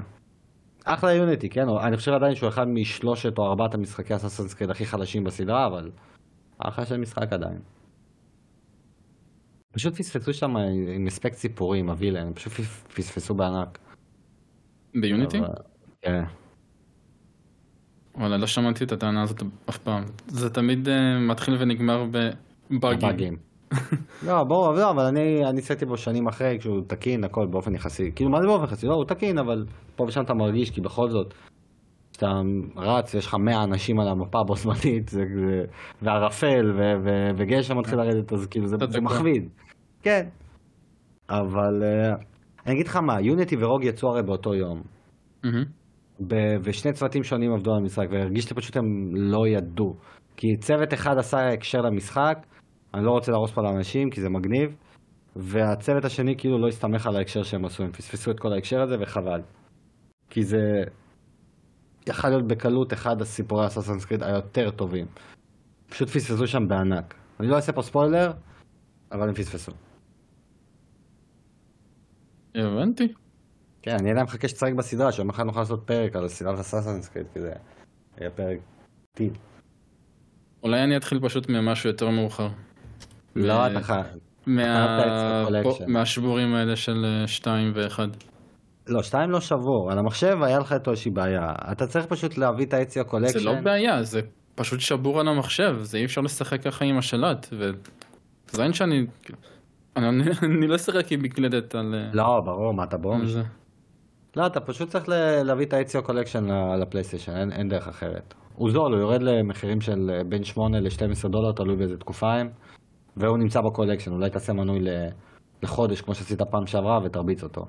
אחלה יוניטי, כן? אני חושב עדיין שהוא אחד משלושת או ארבעת המשחקי אסאסינס קריד הכי חלשים בסדרה, אבל אחלה של משחק עדיין. פשוט פספסו שם עם אספקט סיפורי, עם הווילן, פשוט פס- פספסו בענק. ביוניטי? כן. וואלה, לא שמעתי את הטענה הזאת אף פעם. זה תמיד אה, מתחיל ונגמר בבאגים. באגים. לא, ברור, לא, אבל אני, אני ניסיתי בו שנים אחרי, כשהוא תקין, הכל באופן יחסי. כאילו, מה זה באופן יחסי? לא, הוא תקין, אבל פה ושם אתה מרגיש, כי בכל זאת, כשאתה רץ, יש לך 100 אנשים על המפה בו זמנית, זה, זה, וערפל, ו, ו, וגשם מתחיל לרדת, אז כאילו, זה, זה. מכביד. כן. אבל, אה, אני אגיד לך מה, יוניטי ורוג יצאו הרי באותו יום. ב- ושני צוותים שונים עבדו על המשחק, והרגיש לי פשוט הם לא ידעו. כי צוות אחד עשה הקשר למשחק, אני לא רוצה להרוס פה לאנשים כי זה מגניב, והצוות השני כאילו לא הסתמך על ההקשר שהם עשו, הם פספסו את כל ההקשר הזה וחבל. כי זה יכול להיות בקלות אחד הסיפורי הסאסנס קריד היותר טובים. פשוט פספסו שם בענק. אני לא אעשה פה ספוילר, אבל הם פספסו. הבנתי. כן, אני עדיין מחכה שתשחק בסדרה, שיום אחד נוכל לעשות פרק על הסדרת Assassin's Creed, כי זה היה פרק טיל. אולי אני אתחיל פשוט ממשהו יותר מאוחר. לא, אתה חייב. מהשבורים האלה של 2 ו-1. לא, שתיים לא שבור. על המחשב היה לך איתו איזושהי בעיה. אתה צריך פשוט להביא את ה Ezio Collection. זה לא בעיה, זה פשוט שבור על המחשב, זה אי אפשר לשחק ככה עם השלט, וזה אין שאני... אני אני לא אשחק עם מקלדת על... אה, לא, ברור, מה אתה בום? לא, אתה פשוט צריך להביא את ה Ezio Collection לפלייסטיישן, אין, אין דרך אחרת. הוא זול, הוא יורד למחירים של אה, בין 8 ל-12 דולר, תלוי באיזה תקופה הם, והוא נמצא ב collection, אולי תעשה מנוי לחודש, כמו שעשית פעם שעברה, ותרביץ אותו.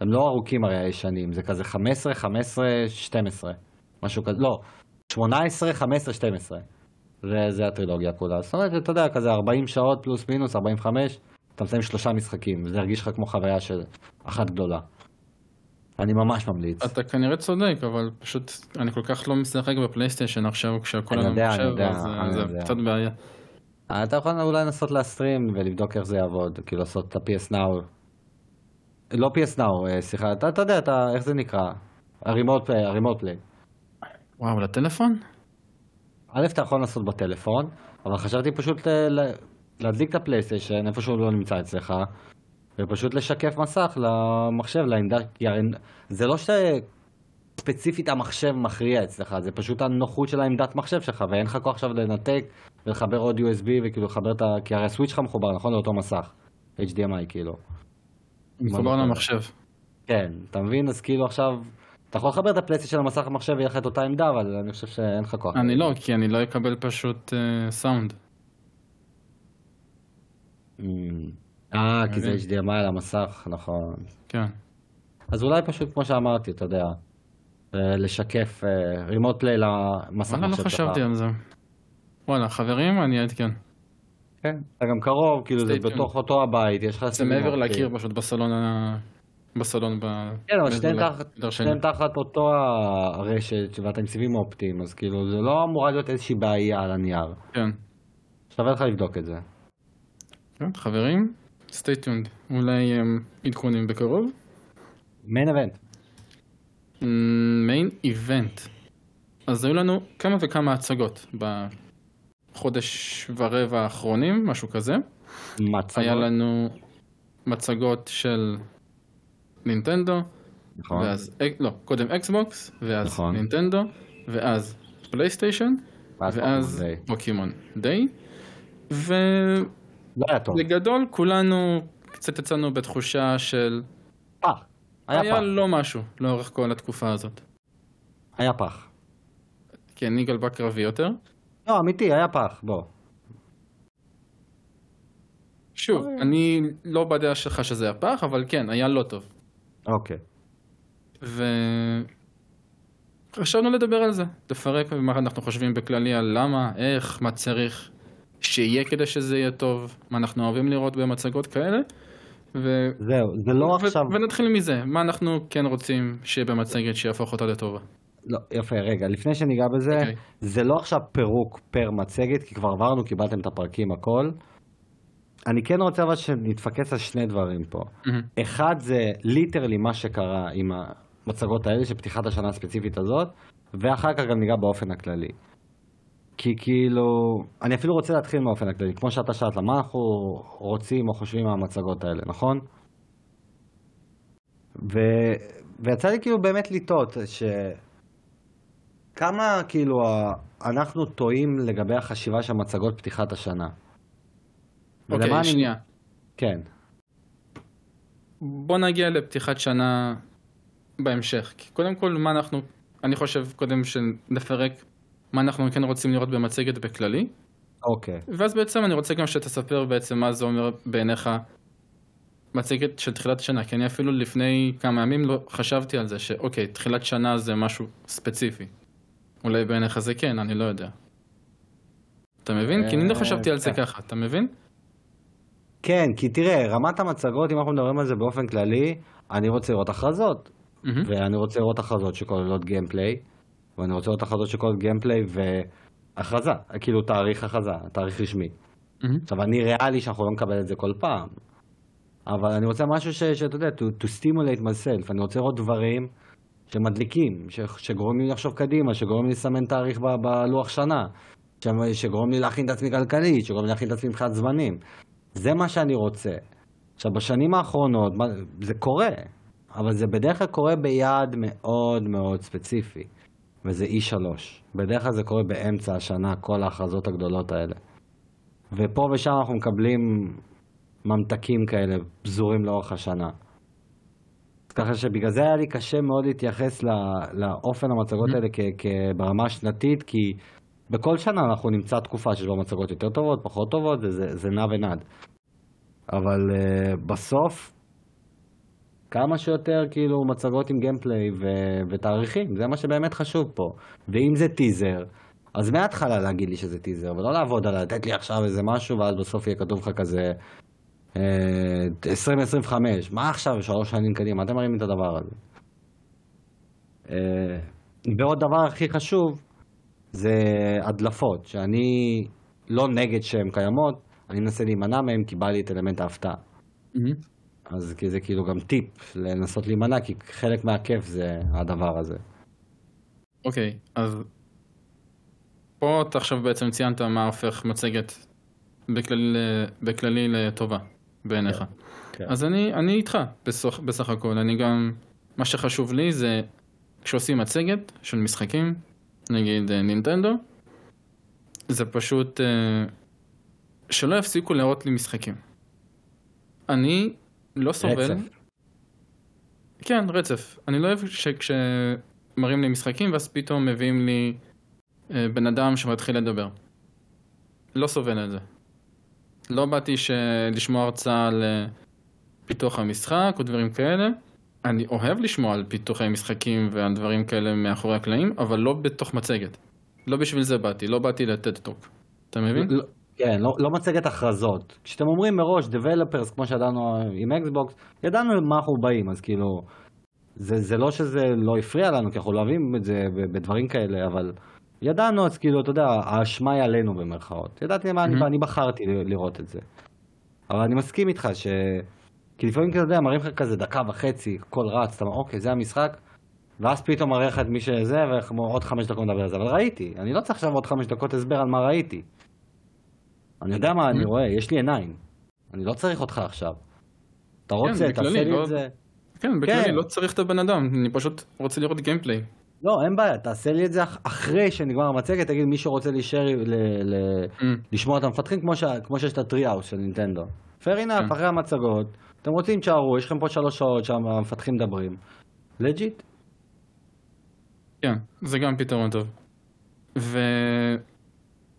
הם לא ארוכים הרי הישנים, זה כזה 15, 15, 12, משהו כזה, לא, 18, 15, 12. זה, זה הטרילוגיה כולה. זאת אומרת, אתה יודע, כזה 40 שעות פלוס מינוס, 45, אתה מסיים שלושה משחקים, וזה ירגיש לך כמו חוויה של אחת גדולה. אני ממש ממליץ. אתה כנראה צודק, אבל פשוט אני כל כך לא משחק בפלייסטיישן עכשיו כשהכל אני על יודע, אני המחשב, יודע, אז אה, זה. קצת בעיה. אתה יכול אולי לנסות להסטרים ולבדוק איך זה יעבוד, כאילו לעשות את ה-PS Now. לא PS Now, אה, סליחה, אתה, אתה יודע, אתה, איך זה נקרא? הרימוט פליי, הרימוט פליי. וואו, לטלפון? א', אתה יכול לעשות בטלפון, אבל חשבתי פשוט ל- ל- להדליק את הפלייסטיישן, איפה שהוא לא נמצא אצלך, ופשוט לשקף מסך למחשב, לעמדה, כי הרי זה לא שספציפית המחשב מכריע אצלך, זה פשוט הנוחות של העמדת מחשב שלך, ואין לך כוח עכשיו לנתק ולחבר עוד USB וכאילו לחבר את ה... כי הרי הסוויץ' שלך מחובר, נכון? לאותו מסך. HDMI כאילו. מחובר לא למחשב. כן, אתה מבין? אז כאילו עכשיו... אתה יכול לחבר את הפלייסטיישן למסך המחשב ויהיה לך את אותה עמדה, אבל אני חושב שאין לך כוח. אני לא, כי אני לא אקבל פשוט אה, סאונד. אה, כי זה. HDMI על המסך, נכון. כן. אז אולי פשוט, כמו שאמרתי, אתה יודע, אה, לשקף רימוט פליי למסך וואלה, לא המחשב שלך. חשבתי על זה. וואלה, חברים, אני אעדכן. כן. אתה גם קרוב, כאילו זה. בתוך אותו הבית, יש לך... זה סיבים מעבר אופטיים. לקיר פשוט בסלון ה... בסלון ב... כן, אבל שניהם תחת- אותו הרשת, ואתה עם סיבים אופטיים, אז כאילו זה לא אמורה להיות איזושהי בעיה על הנייר. כן. שווה לך לבדוק את זה. כן, חברים, stay tuned. אולי הם עדכונים בקרוב. מיין אבנט. main event. אז היו לנו כמה וכמה הצגות בחודש ורבע האחרונים, משהו כזה. מצגות. היה לנו מצגות של נינטנדו, נכון. ואז, לא, קודם אקסבוקס, ואז נכון. נינטנדו, ואז פלייסטיישן, ואז פוקימון Day. Day. לא כולנו קצת יצאנו בתחושה של פח. היה היה פח. לא משהו לאורך כל התקופה הזאת. היה פח. כן, יגאל בא קרבי יותר. לא, אמיתי, היה פח, בוא. שוב, אוקיי. אני לא בדעה שלך שזה היה פח, אבל כן, היה לא טוב. אוקיי. וחשבנו לדבר על זה, לפרק מה אנחנו חושבים בכללי על למה, איך, מה צריך שיהיה כדי שזה יהיה טוב, מה אנחנו אוהבים לראות במצגות כאלה. ו... זהו, זה לא ו... עכשיו... ונתחיל מזה, מה אנחנו כן רוצים שיהיה במצגת שיהפוך אותה לטובה. לא, יפה, רגע, לפני שניגע בזה, אוקיי. זה לא עכשיו פירוק פר מצגת, כי כבר עברנו, קיבלתם את הפרקים, הכל. אני כן רוצה אבל שנתפקס על שני דברים פה. מהמם. אחד זה ליטרלי מה שקרה עם המצגות האלה של פתיחת השנה הספציפית הזאת, ואחר כך גם ניגע באופן הכללי. כי כאילו, אני אפילו רוצה להתחיל מהאופן הכללי, כמו שאתה שאלת, מה אנחנו רוצים או חושבים מהמצגות האלה, נכון? ו... ויצא לי כאילו באמת לטעות, ש... כמה כאילו אנחנו טועים לגבי החשיבה של מצגות פתיחת השנה. אוקיי, אני- שנייה. כן. בוא נגיע לפתיחת שנה בהמשך. כי קודם כל, מה אנחנו, אני חושב קודם שנפרק מה אנחנו כן רוצים לראות במצגת בכללי, אוקיי. ואז בעצם אני רוצה גם שתספר בעצם מה זה אומר בעיניך מצגת של תחילת שנה, כי אני אפילו לפני כמה ימים לא חשבתי על זה, שאוקיי, תחילת שנה זה משהו ספציפי. אולי בעיניך זה כן, אני לא יודע. אתה מבין? כי אני לא אה, חשבתי על זה כן. ככה, אתה מבין? כן, כי תראה, רמת המצגות, אם אנחנו מדברים על זה באופן כללי, אני רוצה לראות הכרזות. ואני רוצה לראות הכרזות שכוללות גיימפליי, ואני רוצה לראות הכרזות שכוללות גיימפליי והכרזה, כאילו תאריך הכרזה, תאריך רשמי. עכשיו, אני ריאלי שאנחנו לא נקבל את זה כל פעם, אבל אני רוצה משהו שאתה יודע, to, to stimulate myself, אני רוצה לראות דברים שמדליקים, ש, שגורמים לי לחשוב קדימה, שגורמים לי לסמן תאריך ב, בלוח שנה, ש, שגורמים לי להכין את עצמי כלכלית, שגורמים לי להכין את עצמי מבחינת זמנים. זה מה שאני רוצה. עכשיו, בשנים האחרונות, זה קורה, אבל זה בדרך כלל קורה ביעד מאוד מאוד ספציפי, וזה E3. בדרך כלל זה קורה באמצע השנה, כל ההכרזות הגדולות האלה. ופה ושם אנחנו מקבלים ממתקים כאלה, פזורים לאורך השנה. ככה שבגלל זה היה לי קשה מאוד להתייחס לא- לאופן המצגות האלה כ- כ- ברמה השנתית, כי בכל שנה אנחנו נמצא תקופה שיש בה מצגות יותר טובות, פחות טובות, וזה זה נע ונד. אבל uh, בסוף, כמה שיותר כאילו מצגות עם גיימפליי ו- ותאריכים, זה מה שבאמת חשוב פה. ואם זה טיזר, אז מההתחלה להגיד לי שזה טיזר, ולא לעבוד על לתת לי עכשיו איזה משהו, ואז בסוף יהיה כתוב לך כזה 2025, מה עכשיו שלוש שנים קדימה, אתם מראים את הדבר הזה. אה, ועוד דבר הכי חשוב, זה הדלפות, שאני לא נגד שהן קיימות, אני מנסה להימנע מהן כי בא לי את אלמנט ההפתעה. מהמם. אז זה כאילו גם טיפ לנסות להימנע, כי חלק מהכיף זה הדבר הזה. אוקיי, אז פה אתה עכשיו בעצם ציינת מה הופך מצגת בכללי, בכללי לטובה בעיניך. כן. אז אני, אני איתך בסך, בסך הכל, אני גם, מה שחשוב לי זה כשעושים מצגת של משחקים, נגיד אה, נינטנדו, זה פשוט אה, שלא יפסיקו להראות לי משחקים. אני לא סובל... רצף. כן, רצף. אני לא אוהב שכשמראים לי משחקים ואז פתאום מביאים לי אה, בן אדם שמתחיל לדבר. לא סובל את זה. לא באתי. לשמוע הרצאה על אה, פיתוח המשחק או דברים כאלה. אני אוהב לשמוע על פיתוחי משחקים ועל דברים כאלה מאחורי הקלעים, אבל לא בתוך מצגת. לא בשביל זה באתי, לא באתי ל TED Talk. אתה מבין? לא, כן, לא, לא מצגת הכרזות. כשאתם אומרים מראש Developers, כמו שידענו עם אקסבוקס, ידענו מה אנחנו באים, אז כאילו, זה, זה לא שזה לא הפריע לנו, כי אנחנו לא אוהבים את זה בדברים כאלה, אבל ידענו, אז כאילו, אתה יודע, האשמה היא עלינו במרכאות. ידעתי מה אני. אני בחרתי לראות את זה. אבל אני מסכים איתך ש... כי לפעמים, אתה יודע, מראים לך כזה דקה וחצי, הכל רץ, אתה אומר, אוקיי, זה המשחק, ואז פתאום מראה לך את מי שזה, ועוד חמש דקות מדבר על זה, אבל ראיתי, אני לא צריך עכשיו עוד חמש דקות הסבר על מה ראיתי. אני יודע מה אני רואה, יש לי עיניים. אני לא צריך אותך עכשיו. אתה רוצה, בכללי, תעשה לי לא- את זה. כן, בכללי כן. לא צריך את הבן אדם, אני פשוט רוצה לראות גיימפליי. לא, אין בעיה, תעשה לי את זה אח- אחרי שנגמר המצגת, תגיד מי שרוצה להישאר ל- ל- Mm. לשמוע את המפתחים כמו, ש... כמו שיש את ה Treehouse של נינטנדו. fair enough, כן. אחרי המצגות, אתם רוצים תשארו, יש לכם פה שלוש שעות שהמפתחים מדברים. legit. כן, זה גם פתרון טוב.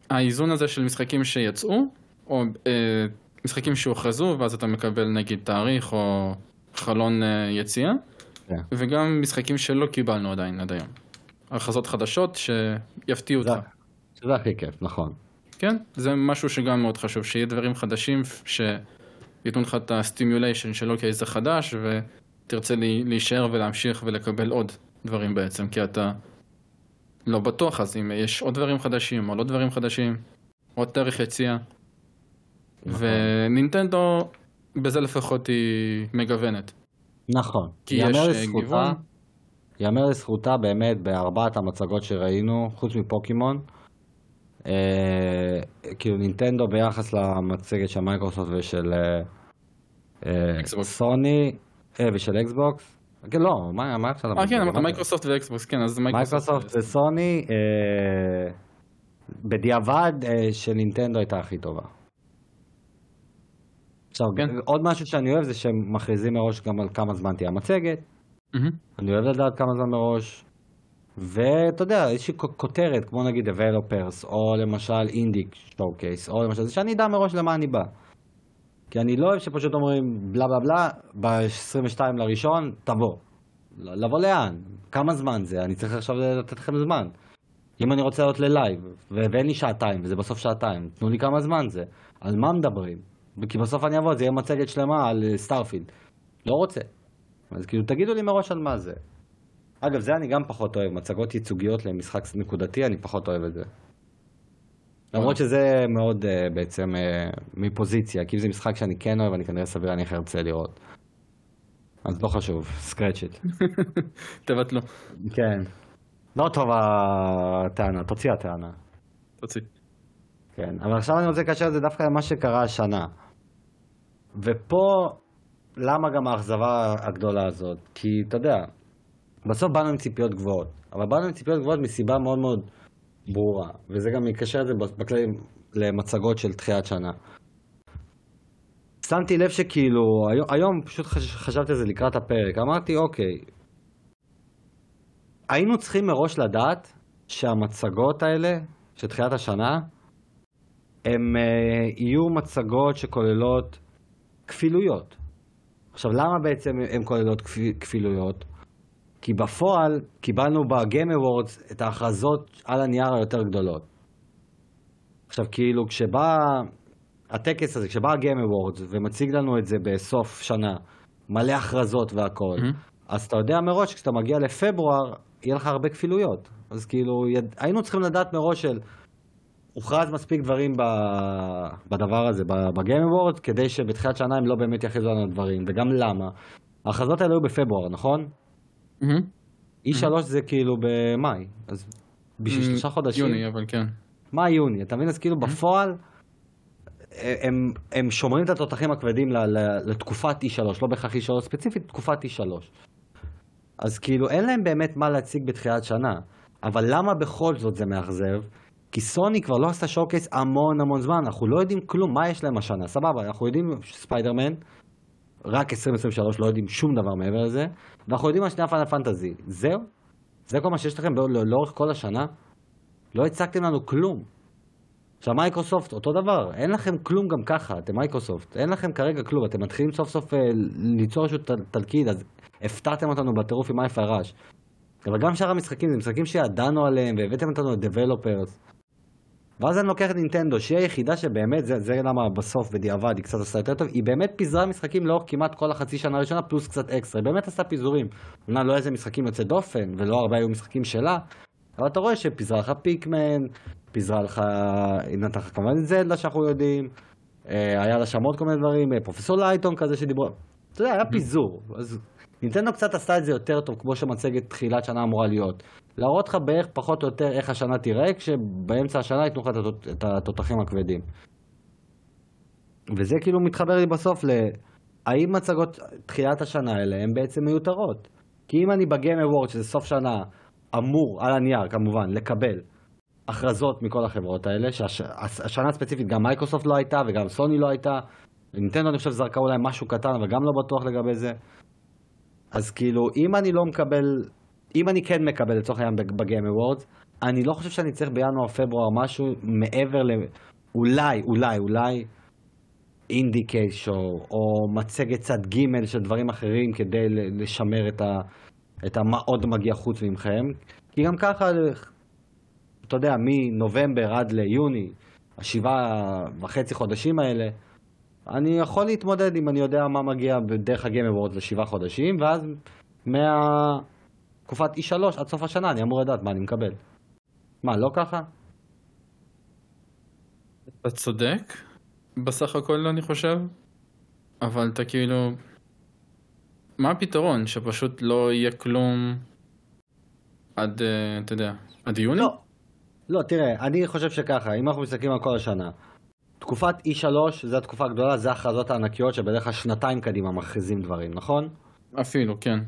והאיזון הזה של משחקים שיצאו, או אה, משחקים שהוכרזו, ואז אתה מקבל נגיד תאריך או חלון אה, יציאה, כן. וגם משחקים שלא קיבלנו עדיין עד היום. הכרזות חדשות שיפתיעו אותך. שזה הכי כיף, נכון. כן, זה משהו שגם מאוד חשוב, שיהיה דברים חדשים שייתנו לך את הסטימוליישן של אוקיי זה חדש ותרצה לי, להישאר ולהמשיך ולקבל עוד דברים בעצם, כי אתה לא בטוח אז אם יש עוד דברים חדשים או לא דברים חדשים, עוד תאריך יציאה. נכון. ונינטנדו בזה לפחות היא מגוונת. נכון. כי יאמר יש, אה, לזכותה- גיוון. יאמר לזכותה באמת בארבעת המצגות שראינו, חוץ מפוקימון, אה, כאילו נינטנדו ביחס למצגת של מייקרוסופט ושל אה, אה. סוני אה, ושל אקסבוקס. כן, לא, מה מה עכשיו? אה כן, אמרת מה- מייקרוסופט ואקסבוקס, כן, אז מייקרוסופט מייקרוסופט. וסוני, אה, בדיעבד אה, של נינטנדו הייתה הכי טובה. עכשיו, כן. עוד משהו שאני אוהב זה שהם מכריזים מראש גם על כמה זמן תהיה המצגת. מהמם. אני אוהב לדעת כמה זמן מראש. ואתה יודע, איזושהי כותרת, כמו נגיד Developers, או למשל indie showcase, או למשל, זה שאני אדע מראש למה אני בא. כי אני לא אוהב שפשוט אומרים בלה בלה בלה, ב-22 לראשון, תבוא. לבוא לאן? כמה זמן זה? אני צריך עכשיו לתת לכם זמן. אם אני רוצה לעלות ללייב, ואין לי שעתיים, וזה בסוף שעתיים, תנו לי כמה זמן זה. על מה מדברים? כי בסוף אני אבוא, זה יהיה מצגת שלמה על אה, סטארפילד. לא רוצה. אז כאילו, תגידו לי מראש על מה זה. אגב, זה אני גם פחות אוהב, מצגות ייצוגיות למשחק נקודתי, אני פחות אוהב את זה. למרות שזה מאוד uh, בעצם uh, מפוזיציה, כי אם זה משחק שאני כן אוהב, אני כנראה סביר להניח ארצה לראות. אז לא חשוב, scratch it. תבטלו, כן. לא טוב הטענה, תוציא הטענה. תוציא. כן, אבל עכשיו אני רוצה לקשר את זה דווקא למה שקרה השנה. ופה, למה גם האכזבה הגדולה הזאת? כי אתה יודע, בסוף באנו עם ציפיות גבוהות, אבל באנו עם ציפיות גבוהות מסיבה מאוד מאוד ברורה, וזה גם יקשר את זה בכללי למצגות של תחילת שנה. שמתי לב שכאילו, היום, היום פשוט חש, חשבתי על זה לקראת הפרק, אמרתי אוקיי, היינו צריכים מראש לדעת שהמצגות האלה, של תחילת השנה, הם uh, יהיו מצגות שכוללות כפילויות. עכשיו, למה בעצם הן כוללות כפי, כפילויות? כי בפועל קיבלנו ב-Game Awards את ההכרזות על הנייר היותר גדולות. עכשיו, כאילו, כשבא הטקס הזה, כשבא ה-Game Awards ומציג לנו את זה בסוף שנה, מלא הכרזות והכל, Mhm. אז אתה יודע מראש, כשאתה מגיע לפברואר, יהיה לך הרבה כפילויות. אז כאילו, יד... היינו צריכים לדעת מראש של... הוכרז מספיק דברים ב... בדבר הזה, בגיים אבורד, כדי שבתחילת שנה הם לא באמת יכריזו לנו דברים, וגם למה. ההכרזות האלה היו בפברואר, נכון? מהמם. E3 זה כאילו במאי, אז בשביל שלושה חודשים. יוני, אבל כן. מאי, יוני, אתה מבין? אז כאילו בפועל, הם, הם שומרים את התותחים הכבדים ל- ל- לתקופת E3, לא בהכרח E3 ספציפית, תקופת E3. אז כאילו אין להם באמת מה להציג בתחילת שנה. אבל למה בכל זאת זה מאכזב? כי סוני כבר לא עשתה שואו קייס המון המון זמן, אנחנו לא יודעים כלום, מה יש להם השנה, סבבה, אנחנו יודעים ספיידרמן, רק 2023, לא יודעים שום דבר מעבר לזה, ואנחנו יודעים על שני הפאנל פנטזי, זהו? זה כל מה שיש לכם לא- לאורך כל השנה? לא הצגתם לנו כלום. עכשיו מייקרוסופט, אותו דבר, אין לכם כלום גם ככה, אתם מייקרוסופט, אין לכם כרגע כלום, אתם מתחילים סוף סוף אה, ליצור איזשהו תל- תלכיד, אז הפתעתם אותנו בטירוף עם Hi-Fi Rush. אבל גם שאר המשחקים, זה משחקים שידענו עליהם, והבאתם אותנו ל developers. ואז אני לוקח את נינטנדו, שהיא היחידה שבאמת, זה, זה למה בסוף בדיעבד היא קצת עשתה יותר טוב, היא באמת פיזרה משחקים לאורך כמעט כל החצי שנה הראשונה, פלוס קצת אקסטרה, היא באמת עשתה פיזורים. אומנם לא איזה משחקים יוצא דופן, ולא הרבה היו משחקים שלה, אבל אתה רואה שפיזרה לך פיקמן, פיזרה לך, היא נתנה לך כמובן את זלדה שאנחנו יודעים, אה, היה לה שם עוד כל מיני דברים, אה, פרופסור לייטון כזה שדיברו, אתה יודע, היה פיזור, אז נינטנדו קצת עשתה את זה יותר טוב, כמו שמצגת תחילת שנה אמורה להיות. להראות לך בערך פחות או יותר איך השנה תיראה, כשבאמצע השנה ייתנו לך את התות- את התותחים הכבדים. וזה כאילו מתחבר לי בסוף ל... האם מצגות תחילת השנה האלה הן בעצם מיותרות? כי אם אני ב Game Award, שזה סוף שנה, אמור, על הנייר כמובן, לקבל הכרזות מכל החברות האלה, שהשנה ספציפית גם מייקרוסופט לא הייתה וגם סוני לא הייתה, נינטנדו אני חושב זרקה אולי משהו קטן, אבל גם לא בטוח לגבי זה. אז כאילו, אם אני לא מקבל, אם אני כן מקבל לצורך העניין ב Game Awards, אני לא חושב שאני צריך בינואר-פברואר משהו מעבר ל... אולי, אולי, אולי אינדיקיישו, או מצגת צד ג' של דברים אחרים כדי לשמר את, ה, את מה עוד מגיע חוץ ממכם. כי גם ככה, אתה יודע, מנובמבר עד ליוני, השבעה וחצי חודשים האלה, אני יכול להתמודד אם אני יודע מה מגיע בדרך הגיים אבורד לשבעה חודשים, ואז מהתקופת E3 עד סוף השנה אני אמור לדעת מה אני מקבל. מה, לא ככה? אתה צודק, בסך הכל אני חושב, אבל אתה כאילו... מה הפתרון? שפשוט לא יהיה כלום עד, אה, אתה יודע, עד יוני? לא. לא, תראה, אני חושב שככה, אם אנחנו מסתכלים על כל השנה, תקופת E3 זו התקופה הגדולה, זה ההכרזות הענקיות שבדרך כלל שנתיים קדימה מכריזים דברים, נכון? אפילו, כן.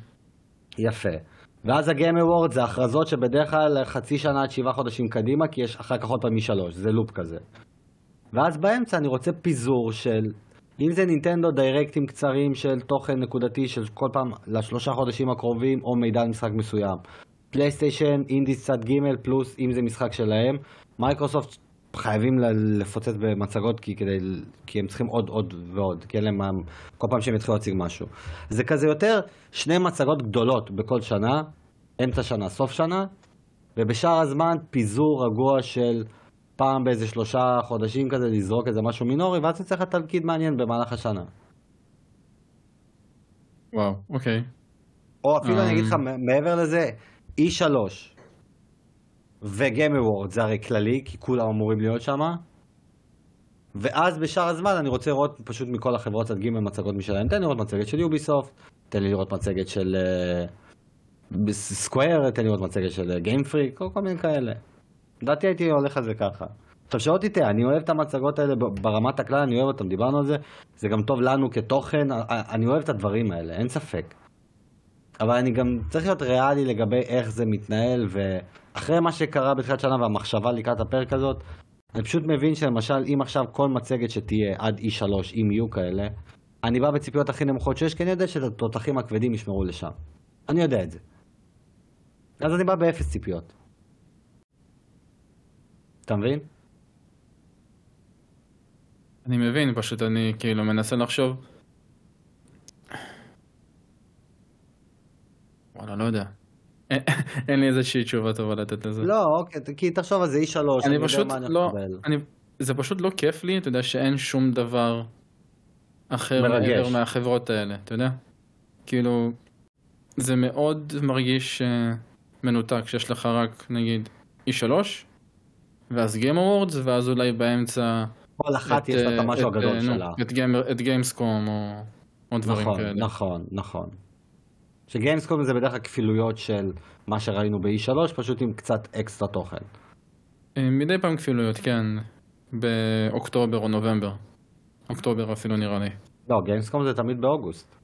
יפה. ואז ה Game Award זה הכרזות שבדרך כלל חצי שנה עד שבעה חודשים קדימה, כי יש אחר כך עוד פעם E3, זה לופ כזה. ואז באמצע אני רוצה פיזור של, אם זה נינטנדו דיירקטים קצרים של תוכן נקודתי של כל פעם לשלושה חודשים הקרובים, או מידע על משחק מסוים. פלייסטיישן, indies צד ג' פלוס אם זה משחק שלהם. מייקרוסופט חייבים לפוצץ במצגות כי, כדי, כי הם צריכים עוד עוד ועוד, כי אין להם כל פעם שהם יתחילו להציג משהו. זה כזה יותר שני מצגות גדולות בכל שנה, אמצע שנה, סוף שנה, ובשאר הזמן פיזור רגוע של פעם באיזה שלושה חודשים כזה לזרוק איזה משהו מינורי, ואז יוצא לך תלכיד מעניין במהלך השנה. וואו, אוקיי. או אפילו אני אגיד לך אמ. מעבר לזה, E3 וגיים אוורד זה הרי כללי, כי כולם אמורים להיות שם. ואז בשאר הזמן אני רוצה לראות פשוט מכל החברות צד ג' מצגות משלהם. תן לי לראות מצגת של יוביסופט, תן לי לראות מצגת של סקוויר, uh, תן לי לראות מצגת של גיים פרי, כל, כל מיני כאלה. לדעתי הייתי הולך על זה ככה. עכשיו שלא תטעה, אני אוהב את המצגות האלה ברמת הכלל, אני אוהב אותם, דיברנו על זה, זה גם טוב לנו כתוכן, אני אוהב את הדברים האלה, אין ספק. אבל אני גם צריך להיות ריאלי לגבי איך זה מתנהל, ואחרי מה שקרה בתחילת שנה והמחשבה לקראת הפרק הזאת, אני פשוט מבין שלמשל, אם עכשיו כל מצגת שתהיה עד E3, אם יהיו כאלה, אני בא בציפיות הכי נמוכות שיש, כי אני יודע שאת התותחים הכבדים ישמרו לשם. אני יודע את זה. אז אני בא באפס ציפיות. אתה מבין? אני מבין, פשוט אני כאילו מנסה לחשוב. וואלה, לא יודע. אין לי איזושהי תשובה טובה לתת לזה. לא, אוקיי, כי תחשוב על זה E3, אני, אני פשוט לא, אני, זה פשוט לא כיף לי, אתה יודע שאין שום דבר אחר מעבר מהחברות האלה, אתה יודע? כאילו, זה מאוד מרגיש uh, מנותק, שיש לך רק נגיד E3, ואז Game Awards, ואז אולי באמצע... כל אחת את, יש לה את המשהו הגדול את, שלה. את, גיימסקום או, או דברים נכון, כאלה. נכון, נכון. שגיימסקום זה בדרך כלל כפילויות של מה שראינו ב-E3, פשוט עם קצת אקסטרה תוכן. אה, מדי פעם כפילויות, כן. באוקטובר או נובמבר. אוקטובר אפילו נראה לי. לא, גיימסקום זה תמיד באוגוסט.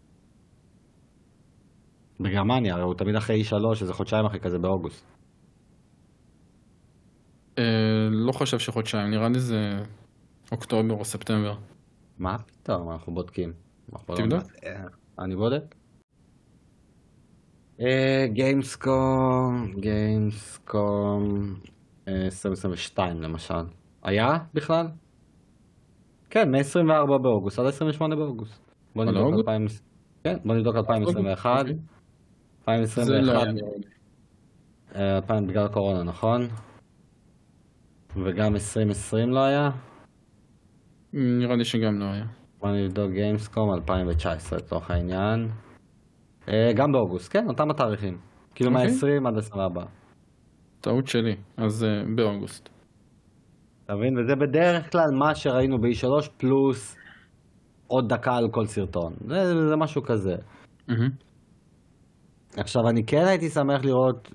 בגרמניה, הרי הוא תמיד אחרי E3, איזה חודשיים אחרי כזה באוגוסט. אה, לא חושב שחודשיים, נראה לי זה אוקטובר או ספטמבר. מה פתאום, אנחנו בודקים. תבדוק. אה, אני בודק. גיימסקום, גיימסקום 2022 למשל. היה בכלל? כן, מ-24 באוגוסט עד 28 באוגוסט. בוא נבדוק 2000... כן, בוא נבדוק 2021. 2021. בגלל הקורונה, נכון? וגם 2020 לא היה? נראה לי שגם לא היה. בוא נבדוק גיימסקום 2019 לצורך העניין. אה, גם באוגוסט, כן, אותם התאריכים. כאילו. אוקיי. מה-20 עד 24. טעות שלי, אז uh, באוגוסט. אתה מבין? וזה בדרך כלל מה שראינו ב-E3 פלוס עוד דקה על כל סרטון. זה, זה משהו כזה. Mm-hmm. עכשיו, אני כן הייתי שמח לראות,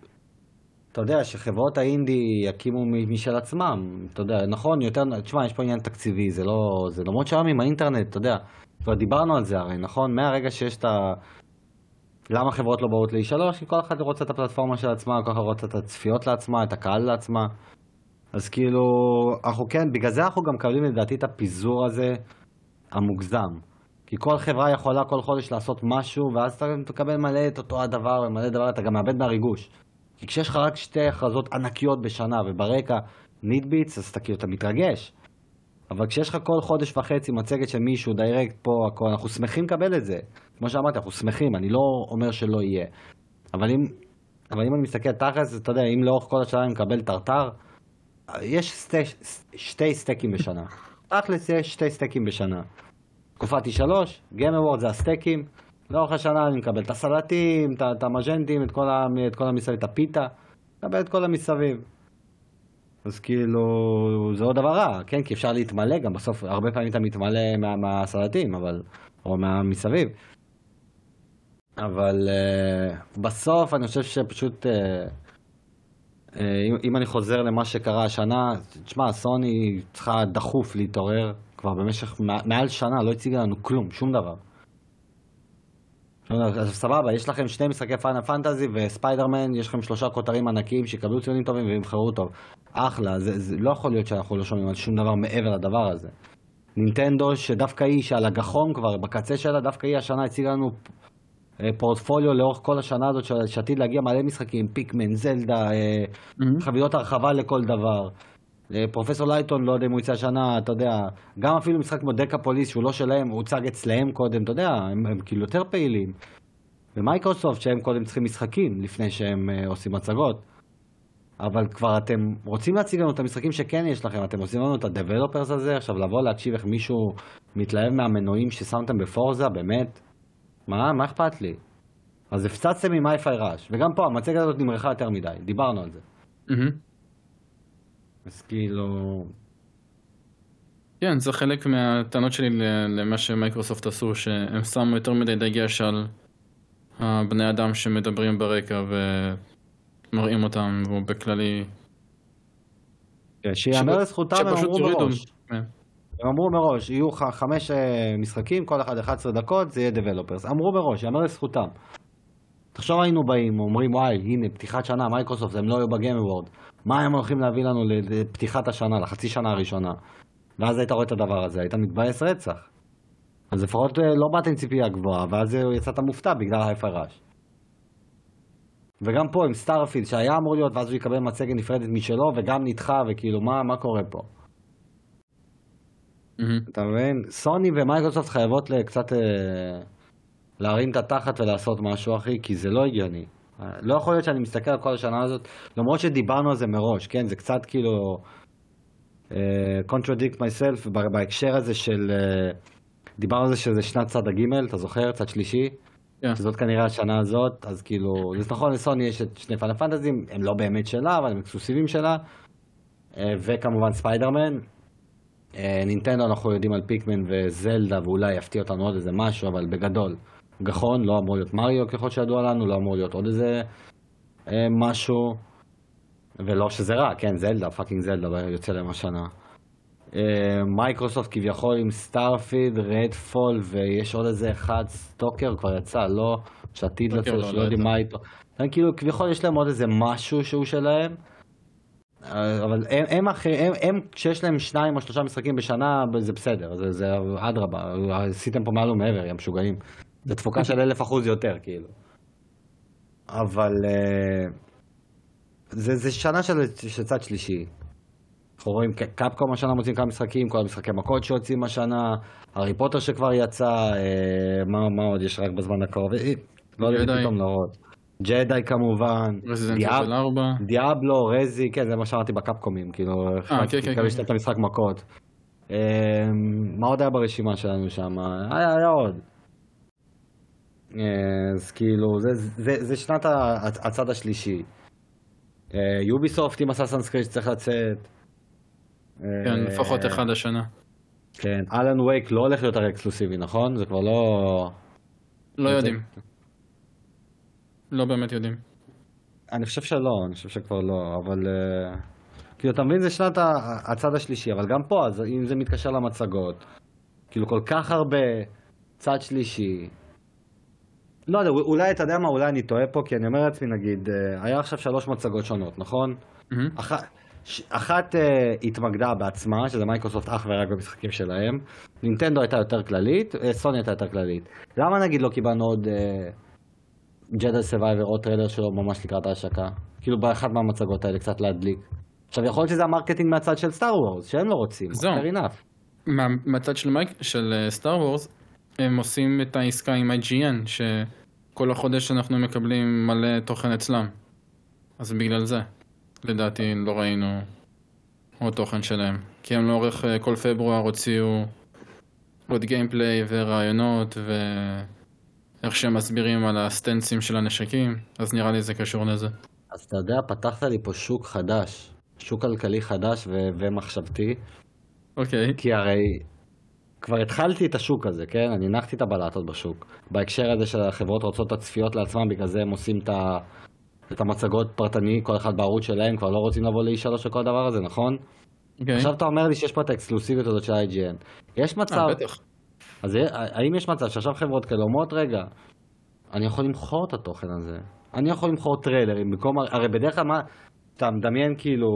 אתה יודע, שחברות האינדי יקימו משל עצמם. אתה יודע, נכון, יותר, תשמע, יש פה עניין תקציבי, זה לא, זה למרות שהיום עם האינטרנט, אתה יודע, כבר דיברנו על זה הרי, נכון? מהרגע שיש את ה... למה חברות לא באות ל-E3? כי כל אחד רוצה את הפלטפורמה של עצמה, כל אחד רוצה את הצפיות לעצמה, את הקהל לעצמה. אז כאילו, אנחנו כן, בגלל זה אנחנו גם מקבלים לדעתי את הפיזור הזה המוגזם. כי כל חברה יכולה כל חודש לעשות משהו, ואז אתה תקבל מלא את אותו הדבר ומלא דבר, אתה גם מאבד מהריגוש. כי כשיש לך רק שתי הכרזות ענקיות בשנה, וברקע tidbits, אז אתה כאילו, אתה מתרגש. אבל כשיש לך כל חודש וחצי מצגת של מישהו, Direct פה, הכל, אנחנו שמחים לקבל את זה. כמו שאמרתי, אנחנו שמחים, אני לא אומר שלא יהיה. אבל אם, אבל אם אני מסתכל תכלס, אתה יודע, אם לאורך כל השנה אני מקבל טרטר, יש סטי, שתי סטייקים בשנה. תכלס יש שתי סטייקים בשנה. תקופת E3, Game Award זה הסטייקים, לאורך השנה אני מקבל את הסלטים, את, את המז'נטים, את כל, ה, את כל המסביב, את הפיתה, מקבל את כל המסביב. אז כאילו, זה לא דבר רע, כן? כי אפשר להתמלא גם, בסוף הרבה פעמים אתה מתמלא מה, מהסלטים, אבל, או מהמסביב. אבל uh, בסוף אני חושב שפשוט, uh, uh, אם, אם אני חוזר למה שקרה השנה, תשמע, סוני צריכה דחוף להתעורר, כבר במשך מעל שנה לא הציגה לנו כלום, שום דבר. אז סבבה, יש לכם שני משחקי פאנל פנטזי וספיידרמן, יש לכם שלושה כותרים ענקיים שיקבלו ציונים טובים ויבחרו טוב. אחלה, זה, זה לא יכול להיות שאנחנו לא שומעים על שום דבר מעבר לדבר הזה. נינטנדו, שדווקא היא, שעל הגחון כבר, בקצה שלה, דווקא היא השנה הציגה לנו אה, פורטפוליו לאורך כל השנה הזאת, שעתיד להגיע מלא משחקים, פיקמן, זלדה, mm-hmm. חבילות הרחבה לכל דבר. פרופסור לייטון, לא יודע אם הוא יצא השנה, אתה יודע, גם אפילו משחק כמו Decapolice, שהוא לא שלהם, הוא הוצג אצלהם קודם, אתה יודע, הם, הם כאילו יותר פעילים. ומייקרוסופט, שהם קודם צריכים משחקים לפני שהם uh, עושים הצגות. אבל כבר אתם רוצים להציג לנו את המשחקים שכן יש לכם, אתם עושים לנו את ה-Developers הזה, עכשיו לבוא להקשיב איך מישהו מתלהב מהמנועים ששמתם ב Forza, באמת? מה, מה אכפת לי? אז הפצצתם עם Hi-Fi Rush, וגם פה המצגת הזאת נמרחה יותר מדי, דיברנו על זה. Mm-hmm. אז כאילו... כן, זה חלק מהטענות שלי למה שמייקרוסופט עשו, שהם שמו יותר מדי דגש על הבני אדם שמדברים ברקע ומראים אותם, והוא בכללי... כן, שיאמר לזכותם, הם אמרו מראש. כן. הם אמרו מראש, יהיו חמש אה, משחקים, כל אחד 11 דקות, זה יהיה דבלופרס. אמרו מראש, יאמר לזכותם. תחשוב היינו באים, אומרים וואי, הנה, פתיחת שנה, מייקרוסופט, הם לא היו ב Game. מה הם הולכים להביא לנו לפתיחת השנה, לחצי שנה הראשונה? ואז היית רואה את הדבר הזה, היית מתבאס רצח. אז לפחות אה, לא באת עם ציפייה גבוהה, ואז אה, יצאת מופתע בגלל Hi-Fi Rush. וגם פה עם Starfield שהיה אמור להיות, ואז הוא יקבל מצגת נפרדת משלו, וגם נדחה, וכאילו, מה, מה קורה פה? Mm-hmm. אתה מבין? סוני ומייקרוסופט חייבות קצת אה, להרים את התחת ולעשות משהו, אחי, כי זה לא הגיוני. לא יכול להיות שאני מסתכל על כל השנה הזאת, למרות שדיברנו על זה מראש, כן? זה קצת כאילו... Uh, contradict myself בהקשר הזה של... Uh, דיברנו על זה שזה שנת צד הג', אתה זוכר? צד שלישי? Yeah. כן. שזאת כנראה השנה הזאת, אז כאילו... זה נכון, לסוני יש את שני פאנל פנטזים, הם לא באמת שלה, אבל הם אקסקלוסיביים שלה. Uh, וכמובן ספיידרמן. נינטנדו אנחנו יודעים על פיקמן וזלדה, ואולי יפתיע אותנו עוד איזה משהו, אבל בגדול. נכון, לא אמור להיות מריו ככל שידוע לנו, לא אמור להיות עוד איזה אה, משהו. ולא שזה רע, כן, זלדה, fucking זלדה יוצא להם השנה. אה, מייקרוסופט כביכול עם Starfield, Redfall, ויש עוד איזה אחד, Stalker כבר יצא, לא, שעתיד לצאת, לא, שלא לא יודעים מה איתו. כאילו, כביכול יש להם עוד איזה משהו שהוא שלהם. אה, אבל הם, הם, אחרי, הם, הם, כשיש להם שניים או שלושה משחקים בשנה, זה בסדר, זה, זה אדרבה, עשיתם פה מעל ומעבר, יא משוגעים. זה תפוקה של אלף אחוז יותר, כאילו. אבל uh, זה, זה שנה של, של צד שלישי. אנחנו רואים קפקום השנה מוצאים כמה משחקים, כל המשחקי מכות שיוצאים השנה, הארי פוטר שכבר יצא, uh, מה, מה עוד יש רק בזמן הקרוב? אה, לא יודע פתאום להראות. ג'די כמובן, דיאב, דיאבלו, רזי, כן, זה מה שאמרתי בקפקומים, כאילו, אה, כן, כן, כן. את המשחק מכות. מה עוד היה ברשימה שלנו שם? היה, היה עוד. אז כאילו, זה, זה, זה שנת הצד השלישי. יוביסופט עם אסאסנס קריד שצריך לצאת. כן, לפחות אחד השנה. כן, אלן וייק לא הולך להיות הרי אקסקלוסיבי, נכון? זה כבר לא... לא יודעים. לא באמת יודעים. אני חושב שלא, אני חושב שכבר לא, אבל... כאילו, אתה מבין, זה שנת הצד השלישי, אבל גם פה, אז אם זה מתקשר למצגות, כאילו כל כך הרבה צד שלישי, לא יודע, אולי, אתה יודע מה, אולי אני טועה פה, כי אני אומר לעצמי, נגיד, אה, היה עכשיו שלוש מצגות שונות, נכון? מהמם. אח- ש- אחת אה, התמקדה בעצמה, שזה מייקרוסופט אך ורק במשחקים שלהם, נינטנדו הייתה יותר כללית, אה, סוני הייתה יותר כללית. למה נגיד לא קיבלנו עוד Jedi Survivor או טריילר שלו ממש לקראת ההשקה? כאילו באחת מהמצגות האלה קצת להדליק. עכשיו יכול להיות שזה המרקטינג מהצד של Star Wars, שהם לא רוצים, זהו. fair enough. מה- מהצד של Star Wars, הם עושים את העסקה עם IGN, שכל החודש אנחנו מקבלים מלא תוכן אצלם. אז בגלל זה, לדעתי לא ראינו עוד תוכן שלהם. כי הם לאורך אה, כל פברואר הוציאו עוד גיימפליי ורעיונות ואיך שהם מסבירים על הסטנסים של הנשקים, אז נראה לי זה קשור לזה. אז אתה יודע, פתחת לי פה שוק חדש, שוק כלכלי חדש ו- ומחשבתי, אוקיי, כי הרי כבר התחלתי את השוק הזה, כן? אני הנחתי את הבלטות בשוק. בהקשר הזה של החברות רוצות את הצפיות לעצמם, בגלל זה הם עושים את, ה... את המצגות פרטני, כל אחד בערוץ שלהם, כבר לא רוצים לבוא ל-E3 וכל הדבר הזה, נכון? אוקיי. עכשיו אתה אומר לי שיש פה את האקסקלוסיביות הזאת של IGN. יש מצב, אה, בטח. אז האם יש מצב שעכשיו חברות כאלה אומרות, רגע, אני יכול למכור את התוכן הזה. אני יכול למכור טריילרים במקום, הרי בדרך כלל מה, אתה מדמיין כאילו